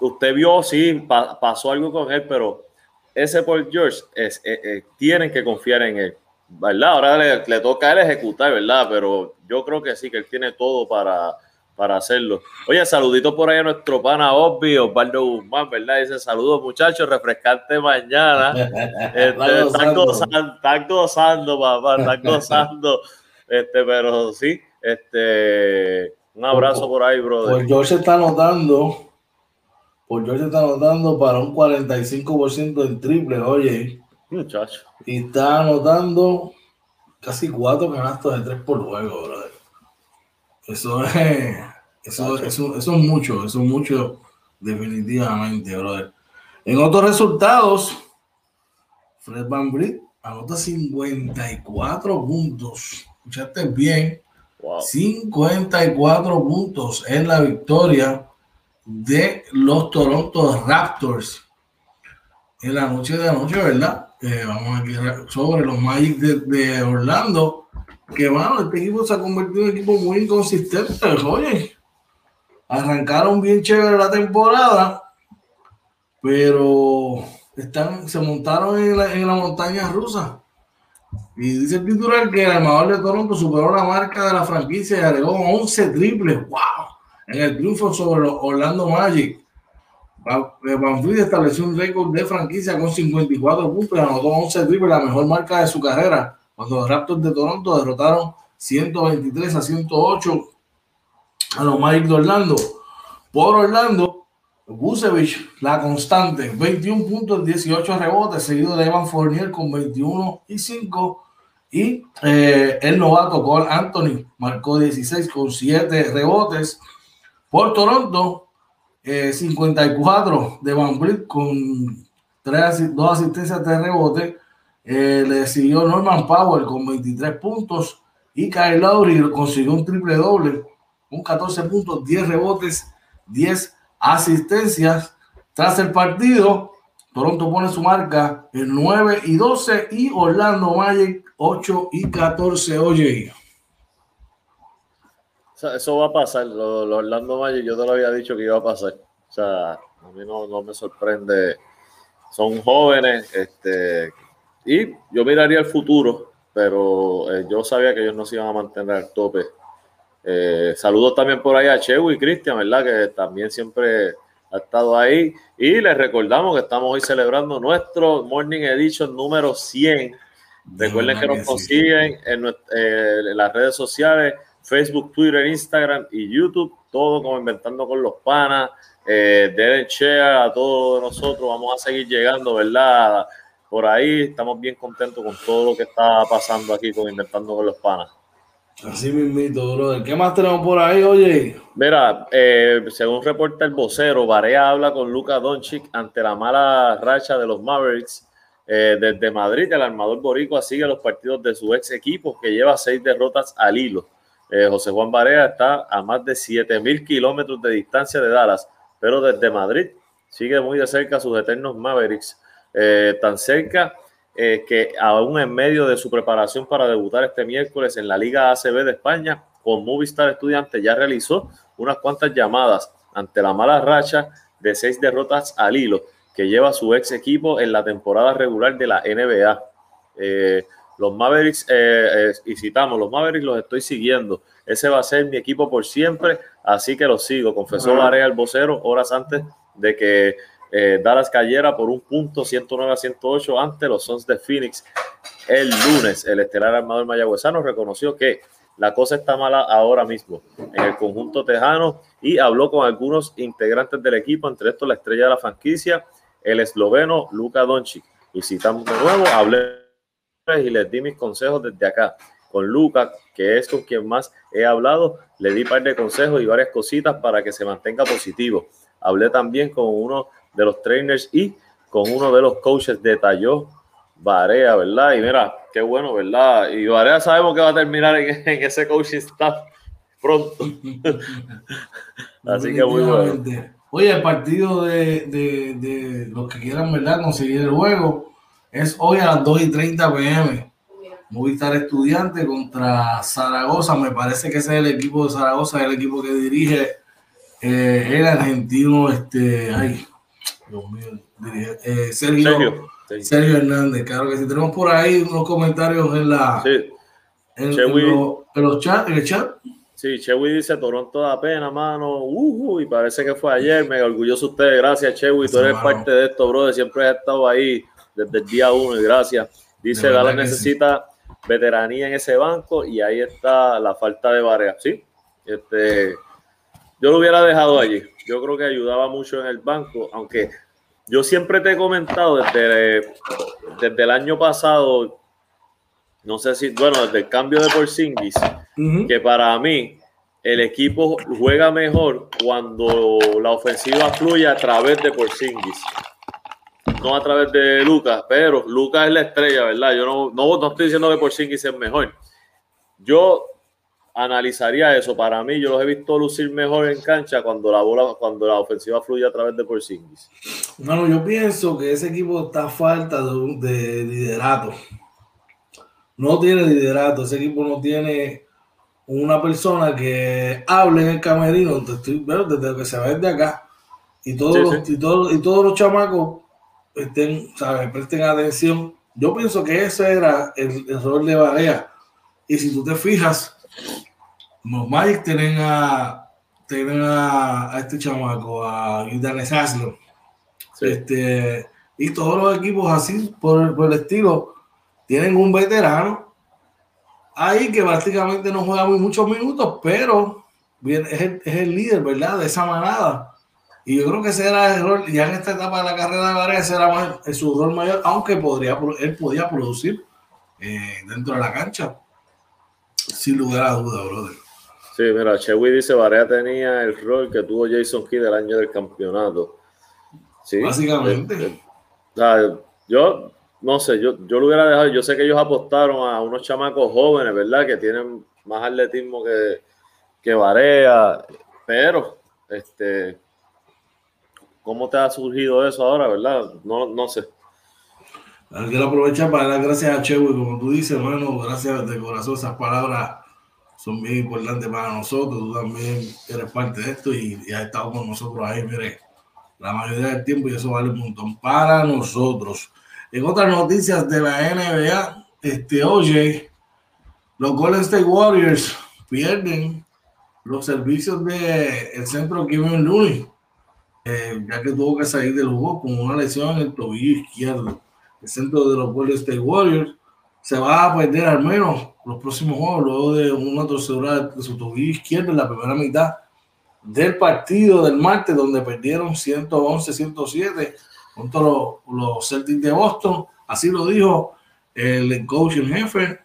usted vio, sí, pasó algo con él, pero ese Paul George es, eh, eh, tienen que confiar en él, ¿verdad? Ahora le, toca a él ejecutar, ¿verdad? Pero yo creo que sí, que él tiene todo para, para hacerlo. Oye, saludito por ahí a nuestro pana obvio, Osvaldo Guzmán, ¿verdad? Dice saludos muchachos, refrescante mañana. Este, están, gozando, están gozando, papá, están gozando. Este, pero sí, este, un abrazo por ahí, brother. Pues George está notando por George está anotando para un 45% en triple, oye. Muchacho. Y está anotando casi cuatro canastos de tres por juego, brother. Eso es, eso, eso, eso es mucho, eso es mucho, definitivamente, brother. En otros resultados, Fred Van Vliet anota 54 puntos. Escuchaste bien. 54 puntos en la victoria de los Toronto Raptors en la noche de anoche, ¿verdad? Eh, vamos aquí sobre los Magic de, Orlando. Que bueno, este equipo se ha convertido en un equipo muy inconsistente. Oye, arrancaron bien chévere la temporada, pero están, se montaron en la, en la montaña rusa. Y dice el titular que el armador de Toronto superó la marca de la franquicia y agregó 11 triples. ¡Wow! En el triunfo sobre los Orlando Magic. Van Fleet estableció un récord de franquicia con 54 puntos y anotó 11 triples, la mejor marca de su carrera, cuando los Raptors de Toronto derrotaron 123 a 108 a los Magic de Orlando. Por Orlando, Busevich, la constante, 21 puntos, 18 rebotes, seguido de Evan Fournier con 21 y 5. Y eh, el novato Cole Anthony marcó 16 con 7 rebotes. Por Toronto, 54 eh, de Van Vliet con 3, 2 asistencias de rebote. Eh, le siguió Norman Powell con 23 puntos. Y Kyle Lowry consiguió un triple doble con 14 puntos, 10 rebotes, 10 asistencias. Tras el partido, Toronto pone su marca en 9 y 12 y Orlando Magic 8 y 14. Oye. Eso va a pasar. Los Orlando Magic, yo te lo había dicho que iba a pasar. O sea, a mí no, no me sorprende. Son jóvenes, este, y yo miraría el futuro, pero eh, yo sabía que ellos no se iban a mantener al tope eh, saludos también por ahí a Chewy y Cristian, ¿verdad? Que también siempre ha estado ahí. Y les recordamos que estamos hoy celebrando nuestro Morning Edition número 100. Recuerden que nos consiguen en, eh, en, las redes sociales, Facebook, Twitter, Instagram y YouTube, todo como Inventando con los Panas. Eh, den share a todos nosotros, vamos a seguir llegando, ¿verdad? Por ahí estamos bien contentos con todo lo que está pasando aquí con Inventando con los Panas. Así mismito, brother. ¿Qué más tenemos por ahí, oye? Mira, eh, según reporta el vocero, Barea habla con Luca Doncic ante la mala racha de los Mavericks. Eh, desde Madrid, el armador boricua sigue los partidos de su ex equipo, que lleva seis derrotas al hilo. Eh, José Juan Barea está a más de 7.000 kilómetros de distancia de Dallas, pero desde Madrid sigue muy de cerca a sus eternos Mavericks. tan cerca eh, que aún en medio de su preparación para debutar este miércoles en la Liga ACB de España, con Movistar Estudiantes ya realizó unas cuantas llamadas ante la mala racha de seis derrotas al hilo que lleva su ex equipo en la temporada regular de la NBA. Eh, los Mavericks, eh, y citamos, los Mavericks los estoy siguiendo. Ese va a ser mi equipo por siempre, así que los sigo. Confesó Varea el vocero horas antes de que eh, Dallas cayera por un punto 109 a 108 ante los Suns de Phoenix el lunes. El estelar armador mayagüezano reconoció que la cosa está mala ahora mismo en el conjunto tejano y habló con algunos integrantes del equipo, entre estos la estrella de la franquicia, el esloveno Luka Doncic. Y citamos de nuevo, hablé y les di mis consejos desde acá. Con Luca, que es con quien más he hablado, le di un par de consejos y varias cositas para que se mantenga positivo. Hablé también con uno de los trainers y con uno de los coaches detalló Varea, ¿verdad? Y mira, qué bueno, ¿verdad? Y Varea sabemos que va a terminar en, ese coaching staff pronto. Así que muy bueno. Oye, el partido de, de, de, los que quieran, ¿verdad? Conseguir el juego es hoy a las 2 y 30 pm. Movistar Estudiante contra Zaragoza. Me parece que ese es el equipo de Zaragoza, el equipo que dirige eh, el argentino, este, ay, eh, Sergio, Sergio, Hernández, claro que si tenemos por ahí unos comentarios en la en, los chat, en el chat. Sí, Chewy dice Toronto da pena, mano. Uh, y parece que fue ayer. Me orgulloso usted. Gracias, Chewy. Tú eres parte de esto, brother. Siempre has estado ahí desde el día uno y gracias. Dice Dallas necesita veteranía en ese banco y ahí está la falta de varias. Sí, este, yo lo hubiera dejado allí yo creo que ayudaba mucho en el banco, aunque yo siempre te he comentado desde, desde el año pasado, no sé si, bueno, desde el cambio de Porzingis, que para mí el equipo juega mejor cuando la ofensiva fluye a través de Porzingis. No a través de Lucas, pero Lucas es la estrella, ¿verdad? Yo no, no, no estoy diciendo que Porzingis es mejor. Yo analizaría eso. Para mí, yo los he visto lucir mejor en cancha cuando la bola, cuando la ofensiva fluye a través de Porzingis. Bueno, yo pienso que ese equipo está falta de, de liderato. No tiene liderato. Ese equipo no tiene una persona que hable en el camerino desde que se ve de acá y todos, los, Y, todos, y todos los chamacos estén, ¿sabes? presten atención. Yo pienso que ese era el, error de Barea. Y si tú te fijas, los Magic tienen a, tienen a, este chamaco, a Gidanes Aslo. Este, y todos los equipos así, por, por, el estilo, tienen un veterano ahí que prácticamente no juega muy muchos minutos, pero bien, es, el, es el líder, ¿verdad? De esa manada. Y yo creo que ese era el rol, ya en esta etapa de la carrera de Vargas, ese era su rol mayor, aunque podría, él podía producir eh, dentro de la cancha, sin lugar a duda, brother. Sí, mira, Chewy dice, Varea tenía el rol que tuvo Jason Kidd el año del campeonato. Sí, Básicamente. Eh, eh, yo no sé, yo, yo lo hubiera dejado, yo sé que ellos apostaron a unos chamacos jóvenes, ¿verdad? Que tienen más atletismo que, que Varea, pero este ¿Cómo te ha surgido eso ahora, verdad? No, no sé. Quiero aprovechar para dar gracias a Chewy, como tú dices, bueno, gracias de corazón, esas palabras son bien importantes para nosotros, tú también eres parte de esto y, has estado con nosotros ahí, mire, la mayoría del tiempo y eso vale un montón para nosotros. En otras noticias de la NBA, este, oye, los Golden State Warriors pierden los servicios del el centro Kevin Looney eh, ya que tuvo que salir del juego con una lesión en el tobillo izquierdo. El centro de los Golden State Warriors se va a perder al menos los próximos juegos luego de una torcedura de su tobillo izquierdo en la primera mitad del partido del martes, donde perdieron 111-107 contra los, los, Celtics de Boston. Así lo dijo el coach en jefe,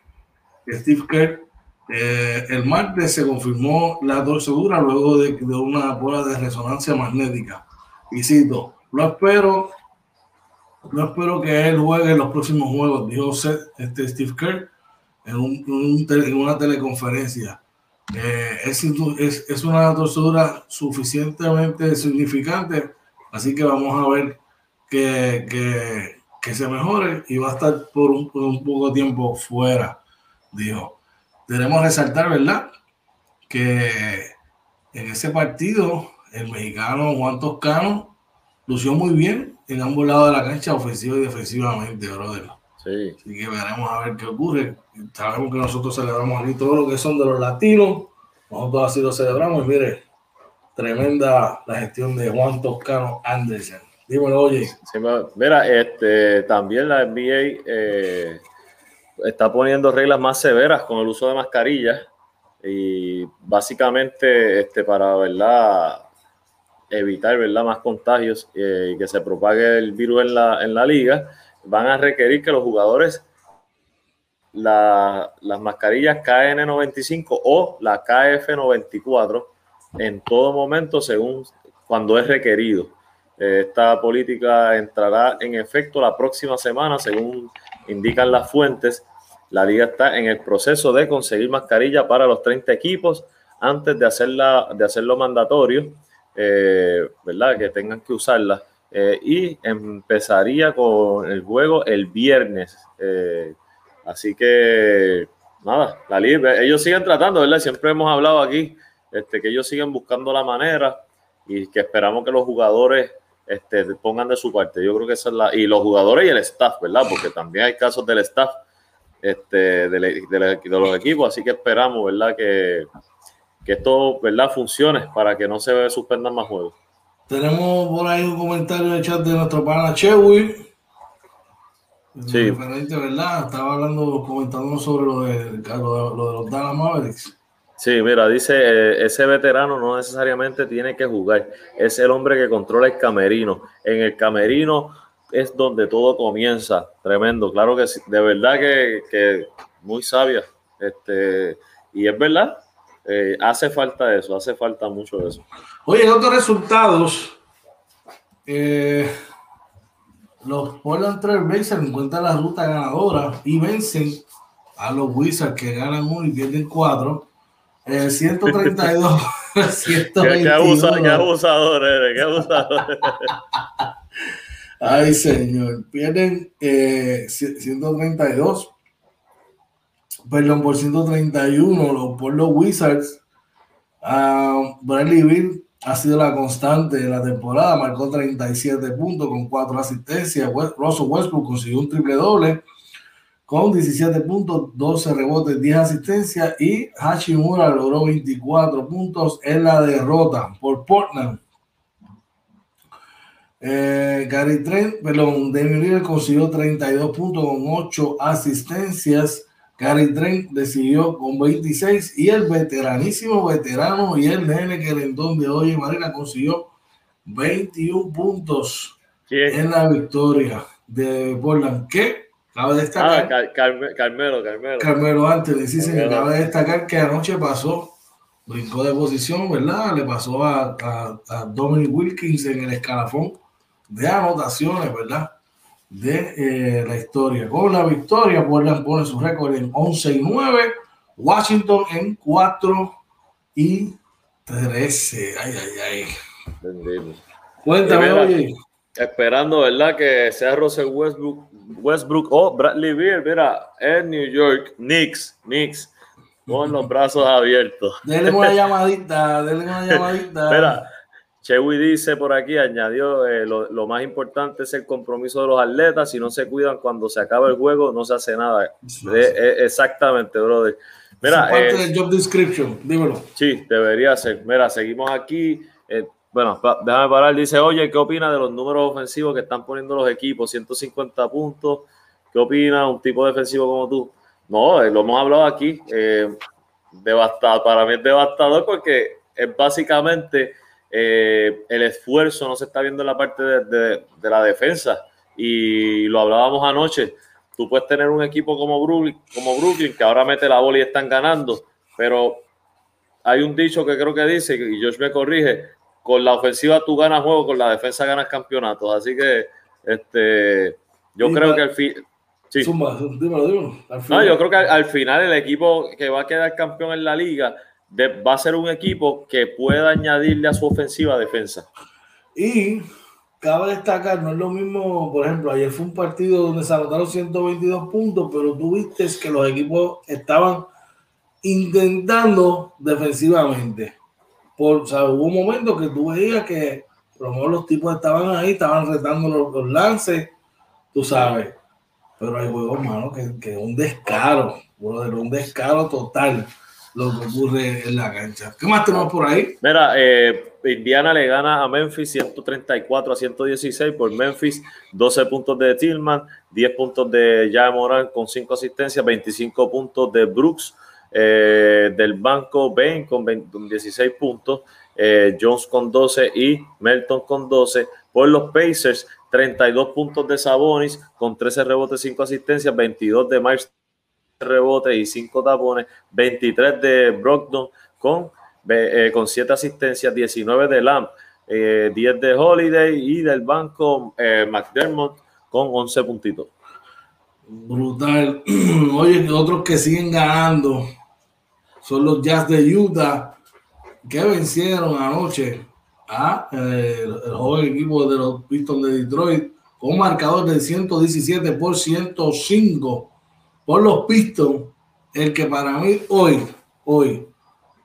Steve Kerr. Eh, el martes se confirmó la torcedura luego de, de una prueba de resonancia magnética y cito, no espero, no espero que él juegue en los próximos juegos, dijo este Steve Kerr en, un, en una teleconferencia. Eh, es, es, es, una torcedura suficientemente significante, así que vamos a ver que, que, que se mejore y va a estar por un, por un poco tiempo fuera, dijo. Debemos resaltar, ¿verdad? Que en ese partido el mexicano Juan Toscano lució muy bien en ambos lados de la cancha, ofensivo y defensivamente, brother. Sí. Así que veremos a ver qué ocurre. Sabemos que nosotros celebramos aquí todo lo que son de los latinos. Nosotros así lo celebramos. Y mire, tremenda la gestión de Juan Toscano Anderson. Dímelo, oye. mira, este, también la NBA eh, está poniendo reglas más severas con el uso de mascarillas y básicamente este, para evitar ¿verdad? más contagios eh, y que se propague el virus en la, en la liga, van a requerir que los jugadores la, las mascarillas KN95 o la KF94 en todo momento según cuando es requerido. Esta política entrará en efecto la próxima semana, según indican las fuentes. La liga está en el proceso de conseguir mascarilla para los 30 equipos antes de, hacerla, de hacerlo mandatorio. Eh, ¿verdad? Que tengan que usarla. Eh, y empezaría con el juego el viernes. Eh, así que, nada, la ellos siguen tratando, ¿verdad? Siempre hemos hablado aquí este, que ellos siguen buscando la manera y que esperamos que los jugadores este, pongan de su parte. Yo creo que esa es la. Y los jugadores y el staff, ¿verdad? Porque también hay casos del staff este, de, de los equipos, así que esperamos, ¿verdad? Que, que esto, ¿verdad?, funcione para que no se suspendan más juegos. Tenemos por ahí un comentario en el chat de nuestro pana Chewy. Sí. ¿verdad? Estaba hablando, comentando sobre lo de, lo de, los Dallas Mavericks. Sí, mira, dice, eh, ese veterano no necesariamente tiene que jugar, es el hombre que controla el camerino. En el camerino es donde todo comienza, tremendo, claro que sí, de verdad que, que muy sabia, este, y es verdad, eh, hace falta eso, hace falta mucho eso. Oye, en otros resultados, eh, los Portland Trail Blazers encuentran la ruta ganadora y vencen a los Wizards que ganan uno y pierden cuatro. Eh, 132. 122. Qué, abusador, qué abusador eres, qué abusador. Ay, señor. Pierden eh, 132. Perdón, por 131 los, por los Wizards. Uh, Bradley Bill ha sido la constante de la temporada, marcó 37 puntos con 4 asistencias. Russell Westbrook consiguió un triple doble con 17 puntos, 12 rebotes, 10 asistencias y Hashimura logró 24 puntos en la derrota por Portland. Eh, Gary Trent, perdón, Damian Lillard consiguió 32 puntos con 8 asistencias. Gary Trent decidió con 26 y el veteranísimo veterano y el nene que el de hoy Marina consiguió 21 puntos en la victoria de Portland. ¿Qué? Cabe destacar. Ah, Carmelo, Carmelo. Carmelo antes, sí, señor. Cabe destacar que anoche pasó, brincó de posición, ¿verdad? Le pasó a, a, a Dominic Wilkins en el escalafón de anotaciones, ¿verdad? De eh, la historia. Con la victoria, Portland pone su récord en 11 y 9, Washington en 4 y 13. Ay, ay, ay. Bendito. Cuéntame, oye. Esperando, ¿verdad? Que sea Russell Westbrook, Westbrook o Bradley Beal. Mira, en New York, Knicks, Knicks, con los brazos abiertos. Denle una llamadita, denle una llamadita. Mira, Chewy dice por aquí, añadió, eh, lo, lo, más importante es el compromiso de los atletas. Si no se cuidan cuando se acaba el juego, no se hace nada. Sí, Eh, eh, exactamente, brother. Mira, Esa parte eh, del job description, dímelo. Sí, debería ser. Mira, seguimos aquí. Eh, bueno, déjame parar. Dice, oye, ¿qué opina de los números ofensivos que están poniendo los equipos? 150 puntos. ¿Qué opina un tipo defensivo como tú? No, eh, lo hemos hablado aquí. Eh. Para mí es devastador porque es básicamente eh, el esfuerzo no se está viendo en la parte de la defensa. Y lo hablábamos anoche. Tú puedes tener un equipo como Brooklyn, como Brooklyn que ahora mete la bola y están ganando, pero hay un dicho que creo que dice, y Josh me corrige, con la ofensiva tú ganas juego, con la defensa ganas campeonatos. Así que este, yo creo que al fin... Sí. No, final. yo creo que al, al final el equipo que va a quedar campeón en la liga de- va a ser un equipo que pueda añadirle a su ofensiva defensa. Y cabe destacar, no es lo mismo, por ejemplo, ayer fue un partido donde se anotaron 122 puntos, pero tú viste que los equipos estaban intentando defensivamente. Por, o sea, hubo un momento que tú veías que a lo mejor los tipos estaban ahí, estaban retando los, los lances, tú sabes. Pero hay juegos, mano, que, que un descaro, brother, un descaro total lo que ocurre en la cancha. ¿Qué más tenemos por ahí? Mira, eh, Indiana le gana a Memphis 134 a 116 por Memphis, 12 puntos de Tillman, 10 puntos de Jaya Morán con 5 asistencias, 25 puntos de Brooks, eh, del banco Bain con, 20 con 16 puntos, eh, Jones con 12 y Melton con 12. Por los Pacers, 32 puntos de Sabonis con 13 rebotes, 5 asistencias, 22 de Miles rebotes y 5 tapones, 23 de Brogdon con, eh, con 7 asistencias, 19 de Lamb, eh, 10 de Holiday y del banco McDermott con 11 puntitos. Brutal. Oye, otros que siguen ganando son los Jazz de Utah que vencieron anoche a eh, el, joven equipo de los Pistons de Detroit con un marcador de 117 por 105 por los Pistons. El que para mí hoy, hoy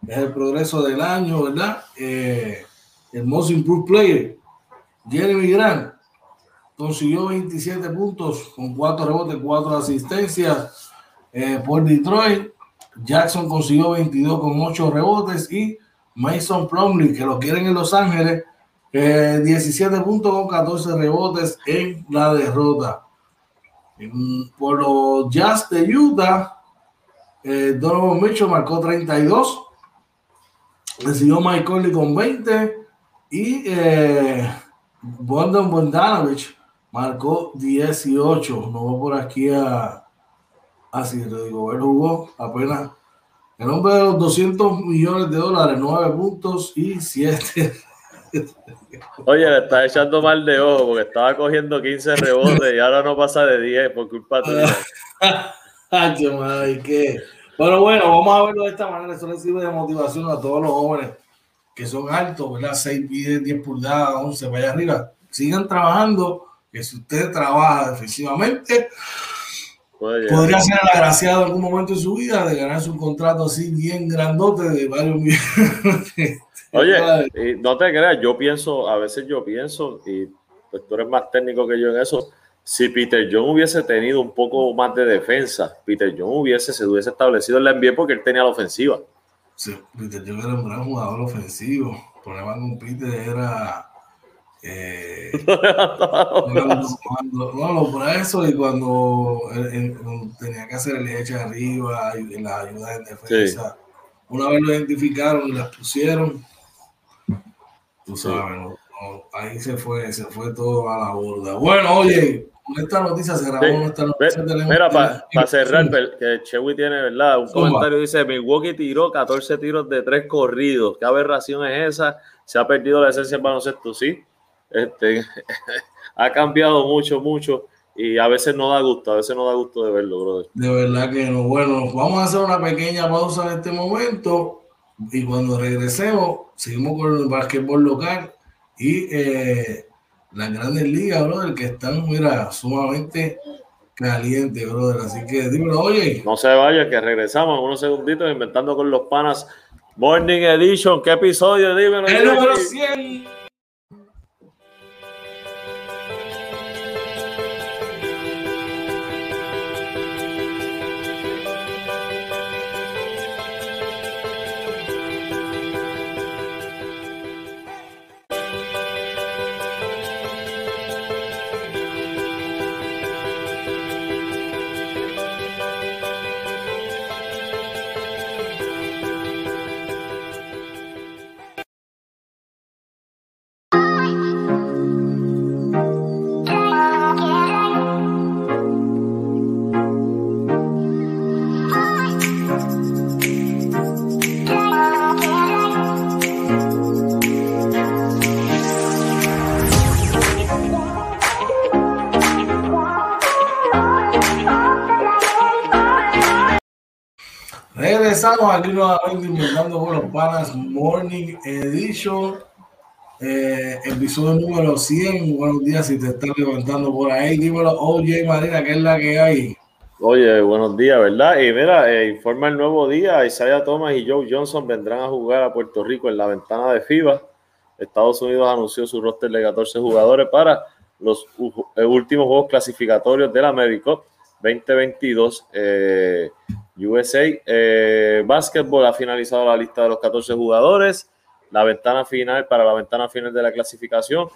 es el progreso del año, ¿verdad? Eh, el Most Improved Player, Jeremy Grant, consiguió 27 puntos con 4 rebotes, 4 asistencias eh, por Detroit. Jackson consiguió 22 con 8 rebotes y Mason Plumlee, que lo quieren en Los Ángeles, eh, 17 puntos con 14 rebotes en la derrota. Por los Jazz de Utah, eh, Donovan Mitchell marcó 32, recibió Mike Conley con 20 y eh, Bogdan Bogdanovich marcó 18. No voy por aquí a. Así digo, él jugó apenas. El hombre de los 200 millones de dólares, 9 puntos y 7 Oye, le está echando mal de ojo porque estaba cogiendo 15 rebotes y ahora no pasa de 10 por culpa tuya. ¿qué? Pero bueno, vamos a verlo de esta manera. Eso le sirve de motivación a todos los jóvenes que son altos, ¿verdad? 6 pies, 10 pulgadas, 11 para allá arriba. Sigan trabajando, que si usted trabaja defensivamente, podría ser agraciado en algún momento de su vida de ganarse un contrato así bien grandote de varios millones. Oye, no te creas, yo pienso, a veces yo pienso, y pues tú eres más técnico que yo en eso, si Peter John hubiese tenido un poco más de defensa, Peter John hubiese, se hubiese establecido en la NBA porque él tenía la ofensiva. Sí, Peter John era un gran jugador ofensivo. El problema con Peter era. Eh, cuando, no, por eso y cuando, tenía que hacer el eche arriba y la ayuda en defensa. Una vez lo identificaron y las pusieron, tú sabes, ahí se fue, se fue todo a la borda. Bueno, oye, esta noticia se grabó esta noticia Mira, para cerrar, que Chewy tiene, ¿verdad? Un comentario dice, Milwaukee tiró 14 tiros de tres corridos. ¿Qué aberración es esa? Se ha perdido la esencia del baloncesto, sí. Este, ha cambiado mucho, mucho. Y a veces no da gusto, a veces no da gusto de verlo, brother. De verdad que no. Bueno, vamos a hacer una pequeña pausa en este momento. Y cuando regresemos, seguimos con el básquetbol local. Y eh, las grandes ligas, brother, que están, mira, sumamente calientes, brother. Así que dímelo, oye. No se vaya, que regresamos unos segunditos inventando con los panas. Morning Edition, ¿qué episodio? Dímelo. El número 100. Aquí nuevamente inventando con los panas Morning Edition, eh, episodio número 100. Buenos días si te estás levantando por ahí. Dímelo, oye Marina, ¿qué es la que hay? Oye, buenos días, ¿verdad? Y mira, eh, informa el nuevo día, Isaiah Thomas y Joe Johnson vendrán a jugar a Puerto Rico en la ventana de FIBA. Estados Unidos anunció su roster de 14 jugadores para los eh, últimos juegos clasificatorios del Américo 2022. Eh, USA eh, Basketball ha finalizado la lista de los 14 jugadores, la ventana final para la ventana final de la clasificación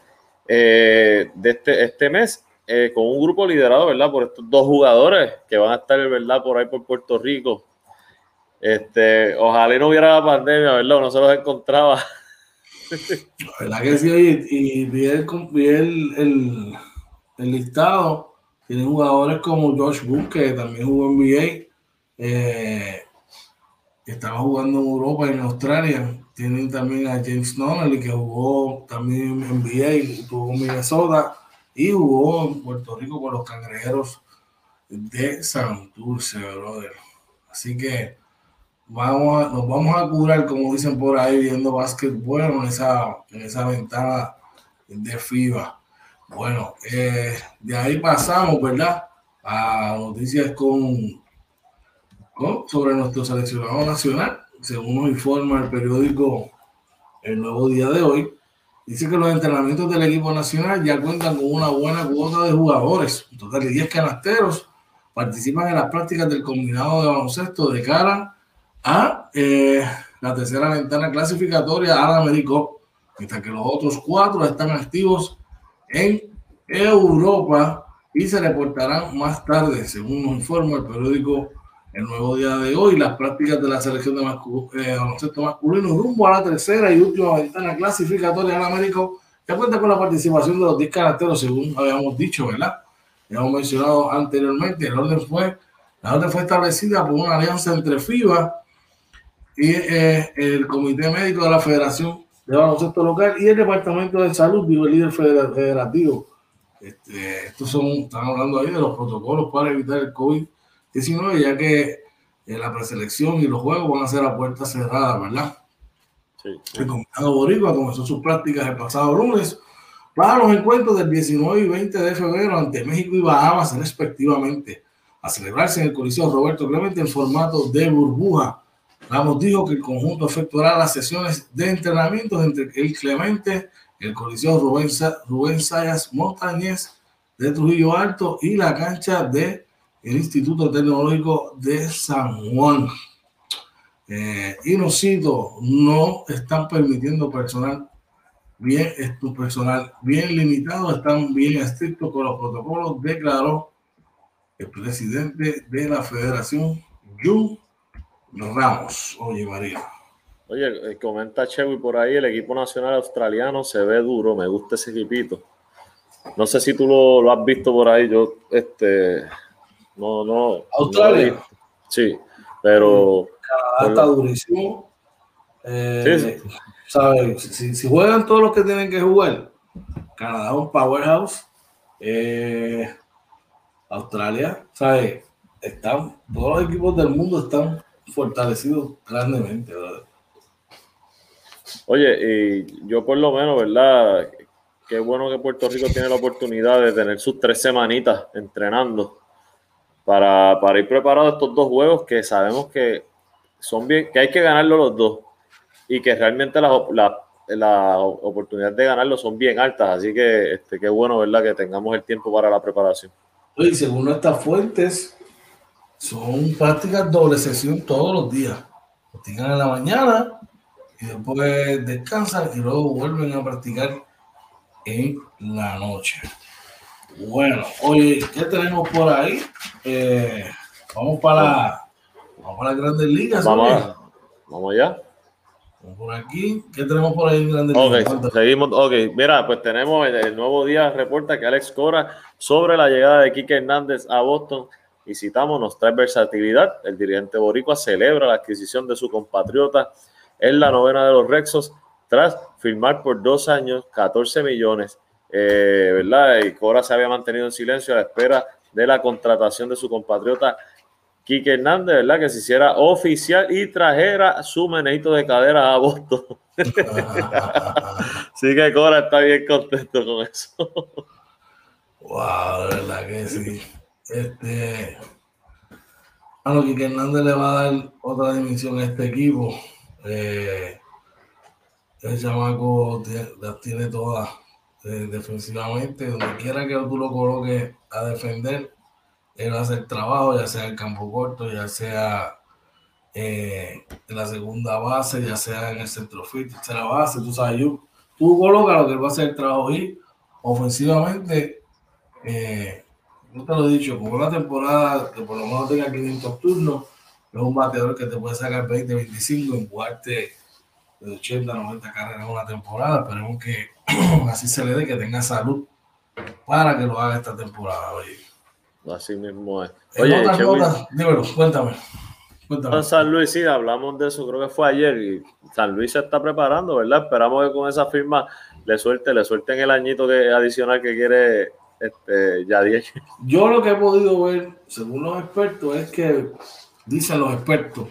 eh, de este, este mes, eh, con un grupo liderado, ¿verdad? Por estos dos jugadores que van a estar, ¿verdad? Por ahí por Puerto Rico. Este, ojalá no hubiera la pandemia, ¿verdad? No se los encontraba. La verdad que sí, y, vi, el, el, el, listado. Tienen jugadores como Josh Book, que también jugó en NBA eh, estaba jugando en Europa y en Australia. Tienen también a James Nonnelly, que jugó también en NBA, jugó en Minnesota y jugó en Puerto Rico con los cangrejeros de Santurce, brother. Así que vamos nos vamos a curar, como dicen por ahí, viendo básquetbol en esa, en esa ventana de FIBA. Bueno, eh, de ahí pasamos, ¿verdad? A noticias con sobre nuestro seleccionado nacional, según nos informa el periódico El Nuevo Día de hoy. Dice que los entrenamientos del equipo nacional ya cuentan con una buena cuota de jugadores. Un total de 10 canasteros participan en las prácticas del combinado de baloncesto de cara a eh, la tercera ventana clasificatoria al Américo, mientras que los otros cuatro están activos en Europa y se reportarán más tarde, según nos informa el periódico el nuevo día de hoy, las prácticas de la selección de eh, baloncesto masculino rumbo a la tercera y última ventana clasificatoria en América, que cuenta con la participación de los 10 caracteros, según habíamos dicho, ¿verdad? Ya hemos mencionado anteriormente, el orden fue, la orden fue establecida por una alianza entre FIBA y eh, el Comité Médico de la Federación de baloncesto local y el Departamento de Salud, digo el líder federativo. Este, estos son, están hablando ahí de los protocolos para evitar el COVID-19, ya que eh, la preselección y los juegos van a ser a puertas cerradas, ¿verdad? Sí. El combinado Boricua comenzó sus prácticas el pasado lunes para los encuentros del 19 y 20 de febrero ante México y Bahamas respectivamente, a celebrarse en el Coliseo Roberto Clemente en formato de burbuja. Ramos dijo que el conjunto efectuará las sesiones de entrenamiento entre el Clemente, el Coliseo Rubén, Rubén Sayas Montañez de Trujillo Alto y la cancha del Instituto Tecnológico de San Juan. Eh, y nos cito, no están permitiendo personal bien, es tu personal bien limitado, están bien estrictos con los protocolos, declaró el presidente de la federación, Yu Ramos. Oye, María. Oye, eh, comenta Chewy por ahí, el equipo nacional australiano se ve duro, me gusta ese equipito. No sé si tú lo, has visto por ahí, yo, este, no, no. Australia. sí, pero. Canadá está durísimo. Eh, sí, sí. Si, juegan todos los que tienen que jugar, Canadá es un powerhouse. Eh, Australia, ¿sabes? Están, todos los equipos del mundo están fortalecidos grandemente, Oye, y yo por lo menos, ¿verdad? Qué bueno que Puerto Rico tiene la oportunidad de tener sus tres semanitas entrenando para, para ir preparado a estos dos juegos que sabemos que son bien, que hay que ganarlo los dos y que realmente las la, oportunidades de ganarlo son bien altas. Así que este, qué bueno, ¿verdad? Que tengamos el tiempo para la preparación. Y según nuestras fuentes, son prácticas doble sesión todos los días. Practican en la mañana y después descansan y luego vuelven a practicar en la noche. Bueno, oye, ¿qué tenemos por ahí? Eh, vamos para, vamos para grandes ligas. Vamos, vamos allá. Por aquí, ¿qué tenemos por ahí? Ok, seguimos. Ok, mira, pues tenemos el, nuevo día reporta que Alex Cora sobre la llegada de Quique Hernández a Boston y citamos, nos trae versatilidad. El dirigente boricua celebra la adquisición de su compatriota en la novena de los Rexos tras firmar por dos años 14 millones, eh, ¿verdad? Y Cora se había mantenido en silencio a la espera de la contratación de su compatriota Quique Hernández, ¿verdad? Que se hiciera oficial y trajera su menejito de cadera a Boston. sí que Cora está bien contento con eso. wow, de verdad que sí. Este. A lo Hernández le va a dar otra dimensión a este equipo. Eh, el chamaco las tiene todas defensivamente. Donde quiera que tú lo coloques a defender, él a hacer trabajo, ya sea en campo corto, ya sea eh, en la segunda base, ya sea en el centro fit, tercera base, tú sabes, yo, tú colocas lo que él va a hacer el trabajo y ofensivamente, eh, yo te lo he dicho, como una temporada que por lo menos tenga 500 turnos, es un bateador que te puede sacar 20, 25, en jugarte de 80, 90 carreras en una temporada. Esperemos que así se le dé, que tenga salud para que lo haga esta temporada. Así mismo es. Oye, dímelo, cuéntame. cuéntame. San Luis, sí, hablamos de eso, creo que fue ayer, y San Luis se está preparando, ¿verdad? Esperamos que con esa firma le suelte, le suelten el añito que, adicional que quiere este, Yadier. Yo lo que he podido ver, según los expertos, es que dicen los expertos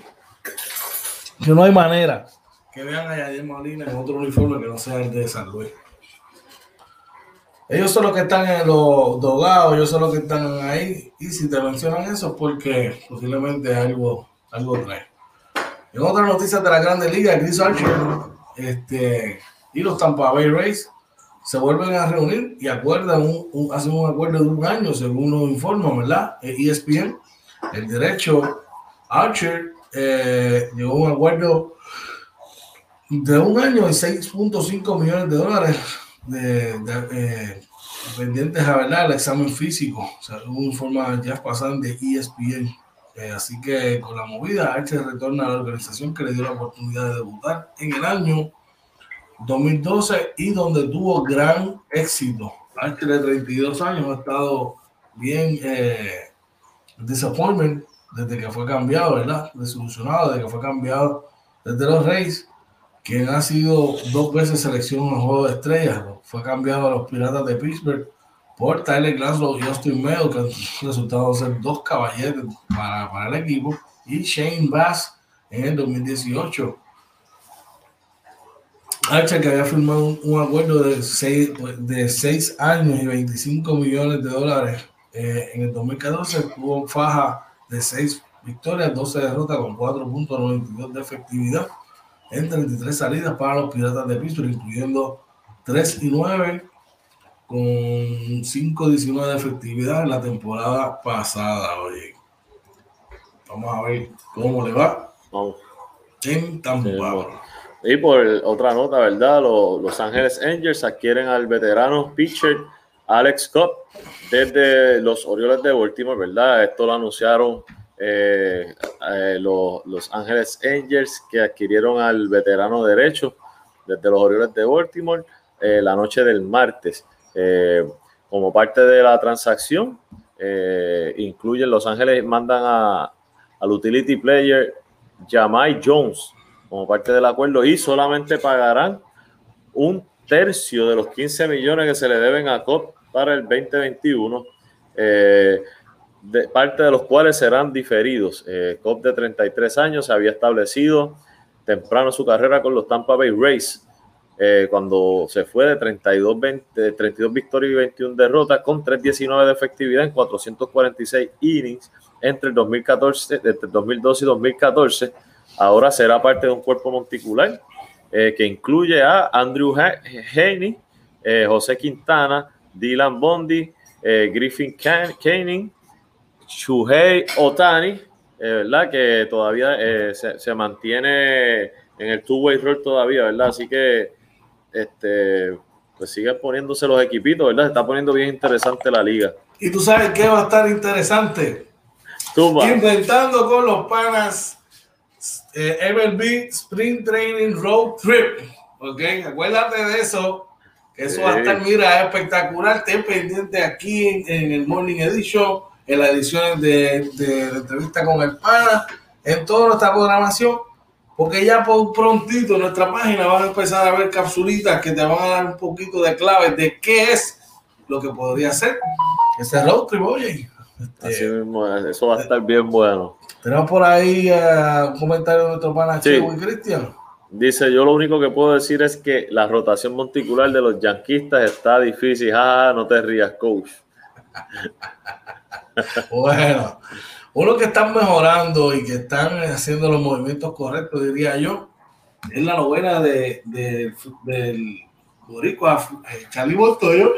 que no hay manera que vean a Yadier Molina en otro uniforme que no sea el de San Luis. Ellos son los que están en los dogados, ellos son los que están ahí. Y si te mencionan eso, es porque posiblemente algo, algo trae. En otras noticias de la Grande Liga, Chris Archer este, y los Tampa Bay Rays se vuelven a reunir y acuerdan un, hacen un acuerdo de un año, según nos informa, ¿verdad? ESPN, el derecho Archer eh, llegó a un acuerdo de un año y 6.5 millones de dólares de, eh, pendientes a verdad el examen físico, o sea, un informe ya pasado de ESPN. Eh, así que con la movida, Archer retorna a la organización que le dio la oportunidad de debutar en el año 2012 y donde tuvo gran éxito. Archer de 32 años ha estado bien eh, desde que fue cambiado, ¿verdad? Desilusionado desde que fue cambiado desde los Reyes quien ha sido dos veces seleccionado en juego de estrellas. Fue cambiado a los Piratas de Pittsburgh por Tyler Glasgow y Austin Meadow, que han resultado ser dos caballeros para, para el equipo, y Shane Bass en el 2018. Archer, que había firmado un, acuerdo de seis, de seis años y 25 millones de dólares eh, en el 2014, tuvo faja de seis victorias, 12 derrotas con 4.92 de efectividad en 33 salidas para los Piratas de Pittsburgh, incluyendo 3 y 9 con 5.19 de efectividad en la temporada pasada. Oye, vamos a ver cómo le va Vamos. en Tampa. Y por otra nota, ¿verdad? Los, los Ángeles Angels adquieren al veterano pitcher Alex Cobb desde los Orioles de Baltimore, ¿verdad? Esto lo anunciaron eh, eh, los, los, Ángeles Angels que adquirieron al veterano derecho desde los Orioles de Baltimore eh, la noche del martes. como parte de la transacción, incluyen Los Ángeles mandan a, al utility player Jamai Jones como parte del acuerdo y solamente pagarán un tercio de los 15 millones que se le deben a COP para el 2021, eh, de, parte de los cuales serán diferidos. Eh, COP de 33 años se había establecido temprano su carrera con los Tampa Bay Rays, eh, cuando se fue de 32, 20, 32 victorias y 21 derrotas con 3.19 de efectividad en 446 innings entre el 2014, entre 2012 y 2014 ahora será parte de un cuerpo monticular eh, que incluye a Andrew Haney, eh, José Quintana, Dylan Bondi, Griffin Canning, Shuhei Otani, ¿verdad? Que todavía se, se, mantiene en el two-way roll todavía, ¿verdad? Así que este, pues sigue poniéndose los equipitos, ¿verdad? Se está poniendo bien interesante la liga. Y tú sabes qué va a estar interesante. Inventando con los panas eh, MLB Spring Training Road Trip. Ok, acuérdate de eso. Eso va a estar, mira, espectacular. Ten pendiente aquí en, el Morning Edition, en las ediciones de, de, entrevista con el pana, en toda nuestra programación. Porque ya por prontito en nuestra página van a empezar a ver capsulitas que te van a dar un poquito de clave de qué es lo que podría ser ese road trip, oye. Así mismo, eso va a estar bien bueno. Tenemos por ahí uh, un comentario de nuestro pana sí. y Cristian. Dice, yo lo único que puedo decir es que la rotación monticular de los yanquistas está difícil. Ah, no te rías, coach. Bueno, uno que están mejorando y que están haciendo los movimientos correctos, diría yo, es la novela de, de del boricua eh, Charlie Montoyo,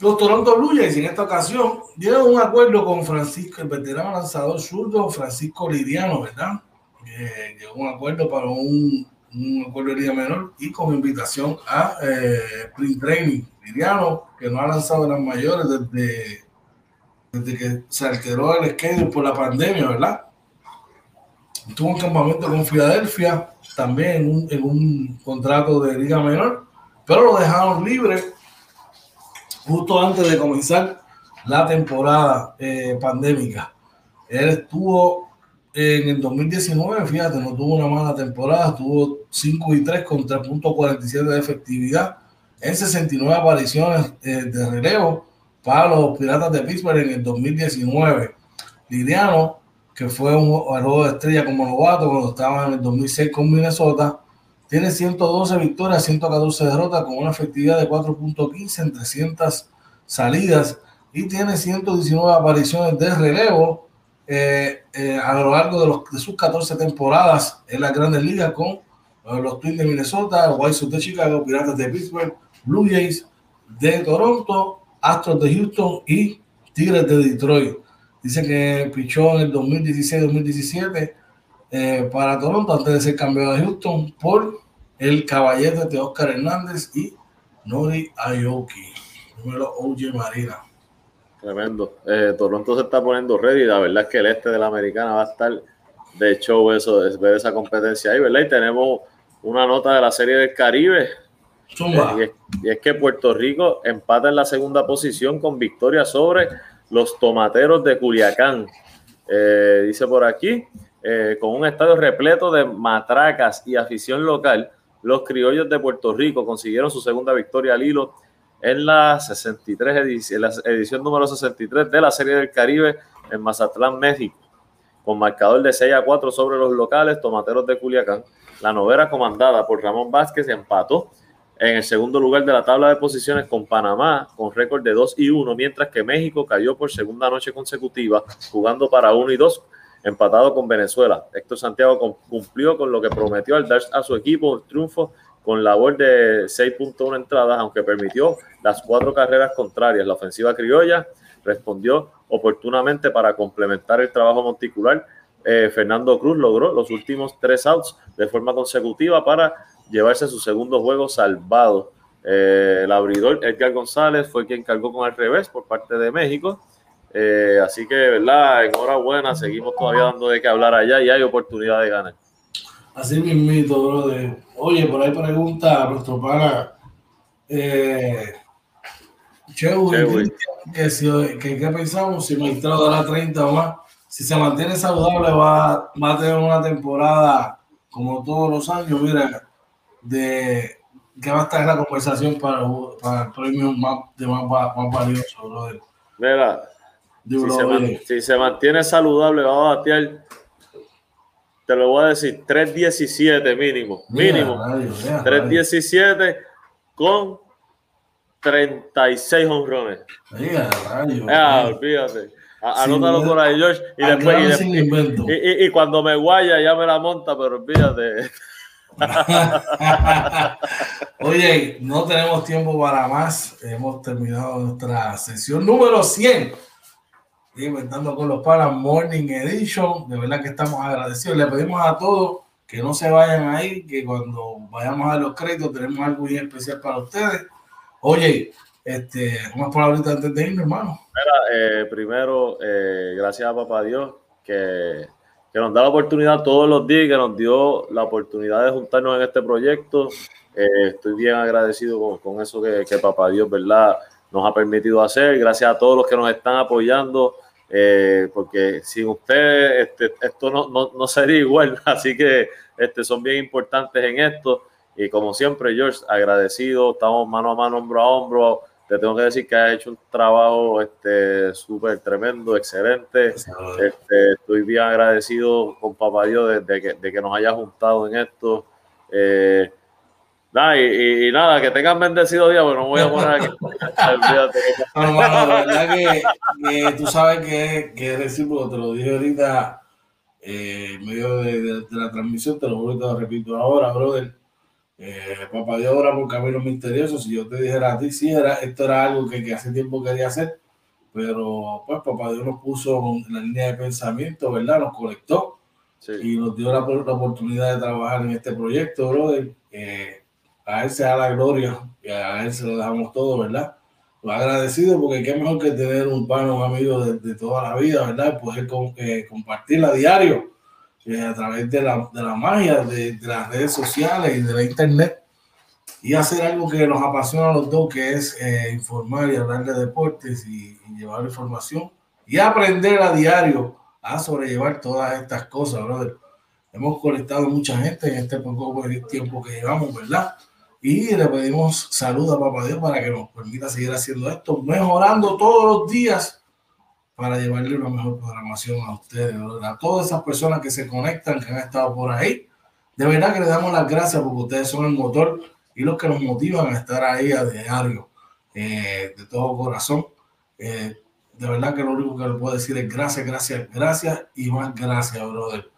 los Toronto Blue Jays en esta ocasión dieron un acuerdo con Francisco, el veterano lanzador zurdo Francisco Liriano, ¿verdad? Eh, llegó un acuerdo para un, un, acuerdo de liga menor y con invitación a eh, Spring Training. Liriano, que no ha lanzado las mayores desde, desde que se alteró el schedule por la pandemia, ¿verdad? Tuvo un campamento con Filadelfia, también en un, en un contrato de liga menor, pero lo dejaron libre justo antes de comenzar la temporada eh, pandémica. Él estuvo en el 2019, fíjate, no tuvo una mala temporada, tuvo 5 y 3 con 3.47 de efectividad en 69 apariciones eh, de relevo para los Piratas de Pittsburgh en el 2019. Liliano, que fue un juego de estrella como novato cuando estaba en el 2006 con Minnesota, tiene 112 victorias, 114 derrotas con una efectividad de 4.15 en 300 salidas y tiene 119 apariciones de relevo eh, eh, a lo largo de, los, de, sus 14 temporadas en las grandes ligas con eh, los Twins de Minnesota, White Sox de Chicago, Piratas de Pittsburgh, Blue Jays de Toronto, Astros de Houston y Tigres de Detroit. Dice que pichó en el 2016-2017 eh, para Toronto antes de ser cambiado de Houston por el caballete de Oscar Hernández y Nori Ayoki, número OJ Marina. Tremendo. Eh, Toronto se está poniendo ready. La verdad es que el este de la americana va a estar de show eso, es ver esa competencia ahí, ¿verdad? Y tenemos una nota de la Serie del Caribe. Y, es, que Puerto Rico empata en la segunda posición con victoria sobre los tomateros de Culiacán. Eh, dice por aquí, eh, con un estadio repleto de matracas y afición local, los criollos de Puerto Rico consiguieron su segunda victoria al hilo en la, 63 edición, la edición número 63 de la Serie del Caribe en Mazatlán, México, con marcador de 6 a 4 sobre los locales tomateros de Culiacán. La novera comandada por Ramón Vázquez empató en el segundo lugar de la tabla de posiciones con Panamá con récord de 2 y 1, mientras que México cayó por segunda noche consecutiva jugando para 1 y 2 empatado con Venezuela. Héctor Santiago cumplió con lo que prometió al dar a su equipo un triunfo con labor de 6.1 entradas, aunque permitió las cuatro carreras contrarias. La ofensiva criolla respondió oportunamente para complementar el trabajo monticular. Eh, Fernando Cruz logró los últimos tres outs de forma consecutiva para llevarse su segundo juego salvado. Eh, el abridor Edgar González fue quien cargó con el revés por parte de México eh, así que, ¿verdad? Enhorabuena, seguimos todavía dando de qué hablar allá y hay oportunidad de ganar. Así mismito, brother. Oye, por ahí pregunta a nuestro pana eh, Chewy, que, si, que, ¿qué pensamos si Maestrado dará 30 o más? Si se mantiene saludable va, va a tener una temporada como todos los años, mira, de que va a estar en la conversación para, para el premio más, de más, más valioso, brother. Mira, si, se mantiene saludable, va a batear, te lo voy a decir, 3.17 mínimo. Mínimo. 3.17 con 36 honrones. Ah, olvídate. Anótalo por ahí, George. Y después, y, y, cuando me guaya ya me la monta, pero olvídate. Oye, no tenemos tiempo para más. Hemos terminado nuestra sesión número 100 Inventando con los Palas Morning Edition. De verdad que estamos agradecidos. Le pedimos a todos que no se vayan ahí, que cuando vayamos a los créditos tenemos algo muy especial para ustedes. Oye, este, unas palabritas antes de irnos, hermano. Eh, primero, eh, gracias a Papá Dios que, que, nos da la oportunidad todos los días, que nos dio la oportunidad de juntarnos en este proyecto. Eh, estoy bien agradecido con, con eso que, que Papá Dios, ¿verdad? nos ha permitido hacer. Gracias a todos los que nos están apoyando eh, porque sin ustedes este, esto no, no, no, sería igual, así que este, son bien importantes en esto. Y como siempre, George, agradecido, estamos mano a mano, hombro a hombro. Te tengo que decir que has hecho un trabajo este, súper tremendo, excelente. Este, estoy bien agradecido con Papá Dios de, que, de que nos haya juntado en esto. Eh, Nah, y, nada, que tengan bendecido día, pero no voy a poner aquí. no, la verdad que, tú sabes que, que recíproco, te lo dije ahorita eh, en medio de, la transmisión, te lo voy a repito ahora, brother. Eh, papá Dios ahora por caminos misteriosos. Si yo te dijera a ti, sí, era, esto era algo que, que hace tiempo quería hacer, pero pues Papá Dios nos puso en la línea de pensamiento, ¿verdad? Nos conectó y nos dio la, la, oportunidad de trabajar en este proyecto, brother. Eh, a él se da la gloria y a él se lo dejamos todo, ¿verdad? Lo agradecido porque qué mejor que tener un pan, un amigo de, toda la vida, ¿verdad? Poder con, eh, compartirla a diario eh, a través de la, de la magia de, las redes sociales y de la internet y hacer algo que nos apasiona a los dos, que es eh, informar y hablar de deportes y, y, llevar información y aprender a diario a sobrellevar todas estas cosas, brother. Hemos conectado mucha gente en este poco tiempo que llevamos, ¿verdad? Y le pedimos salud a Papá Dios para que nos permita seguir haciendo esto, mejorando todos los días para llevarle una mejor programación a ustedes, a todas esas personas que se conectan, que han estado por ahí. De verdad que le damos las gracias porque ustedes son el motor y los que nos motivan a estar ahí a diario, eh, de todo corazón. Eh, de verdad que lo único que le puedo decir es gracias, gracias, gracias y más gracias, brother.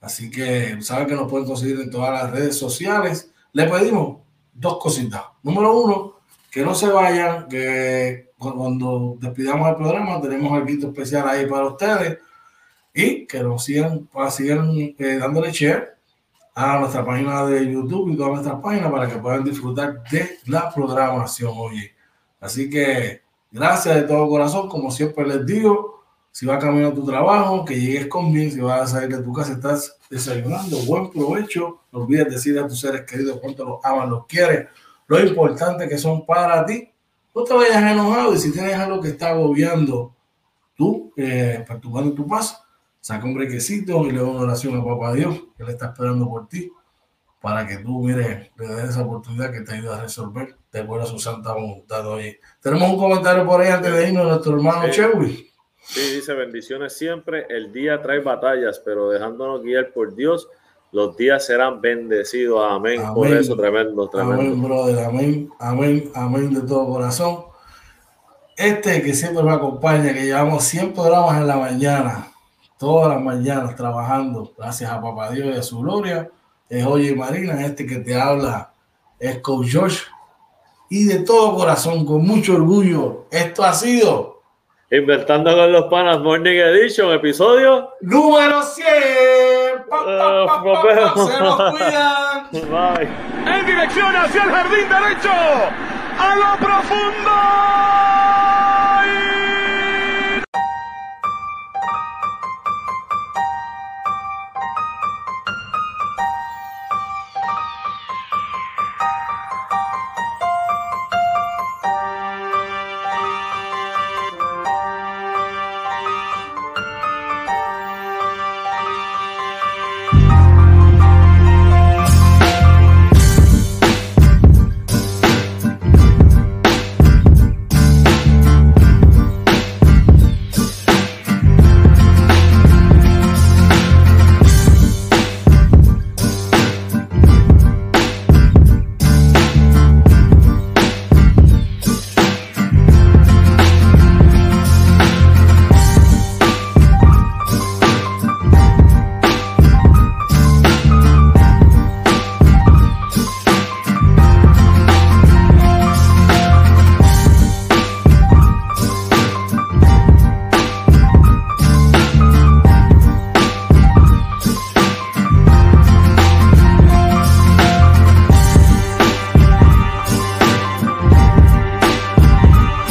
Así que saben que nos pueden conseguir en todas las redes sociales. Le pedimos dos cositas. Número uno, que no se vayan, que cuando despidamos el programa tenemos algo especial ahí para ustedes y que nos sigan, sigan eh, dándole share a nuestra página de YouTube y todas nuestras páginas para que puedan disfrutar de la programación, oye. Así que gracias de todo corazón, como siempre les digo, si vas camino a tu trabajo, que llegues con bien, si vas a salir de tu casa, estás desayunando, buen provecho. No olvides decir a tus seres queridos cuánto los aman, los quieres, lo importante que son para ti. No te vayas enojado y si tienes algo que está agobiando tú, eh, perturbando tu paz, saca un brequecito y le da una oración a papá Dios, que Él está esperando por ti, para que tú, mire, le des esa oportunidad que te ayuda a resolver, de acuerdo a su santa voluntad. Oye, tenemos un comentario por ahí antes de irnos, nuestro hermano Chewy. Sí, dice bendiciones siempre. El día trae batallas, pero dejándonos guiar por Dios, los días serán bendecidos. Amén. Por eso, tremendo, tremendo. Amén, brother. Amén, amén, amén de todo corazón. Este que siempre me acompaña, que llevamos 100 programas en la mañana, todas las mañanas trabajando, gracias a Papá Dios y a su gloria, es Oye Marina. Este que te habla es Coach Josh. Y de todo corazón, con mucho orgullo, esto ha sido Inventando con los panas Morning Edition, episodio número 100. Pa, Se nos cuidan. Bye. En dirección hacia el jardín derecho. A lo profundo.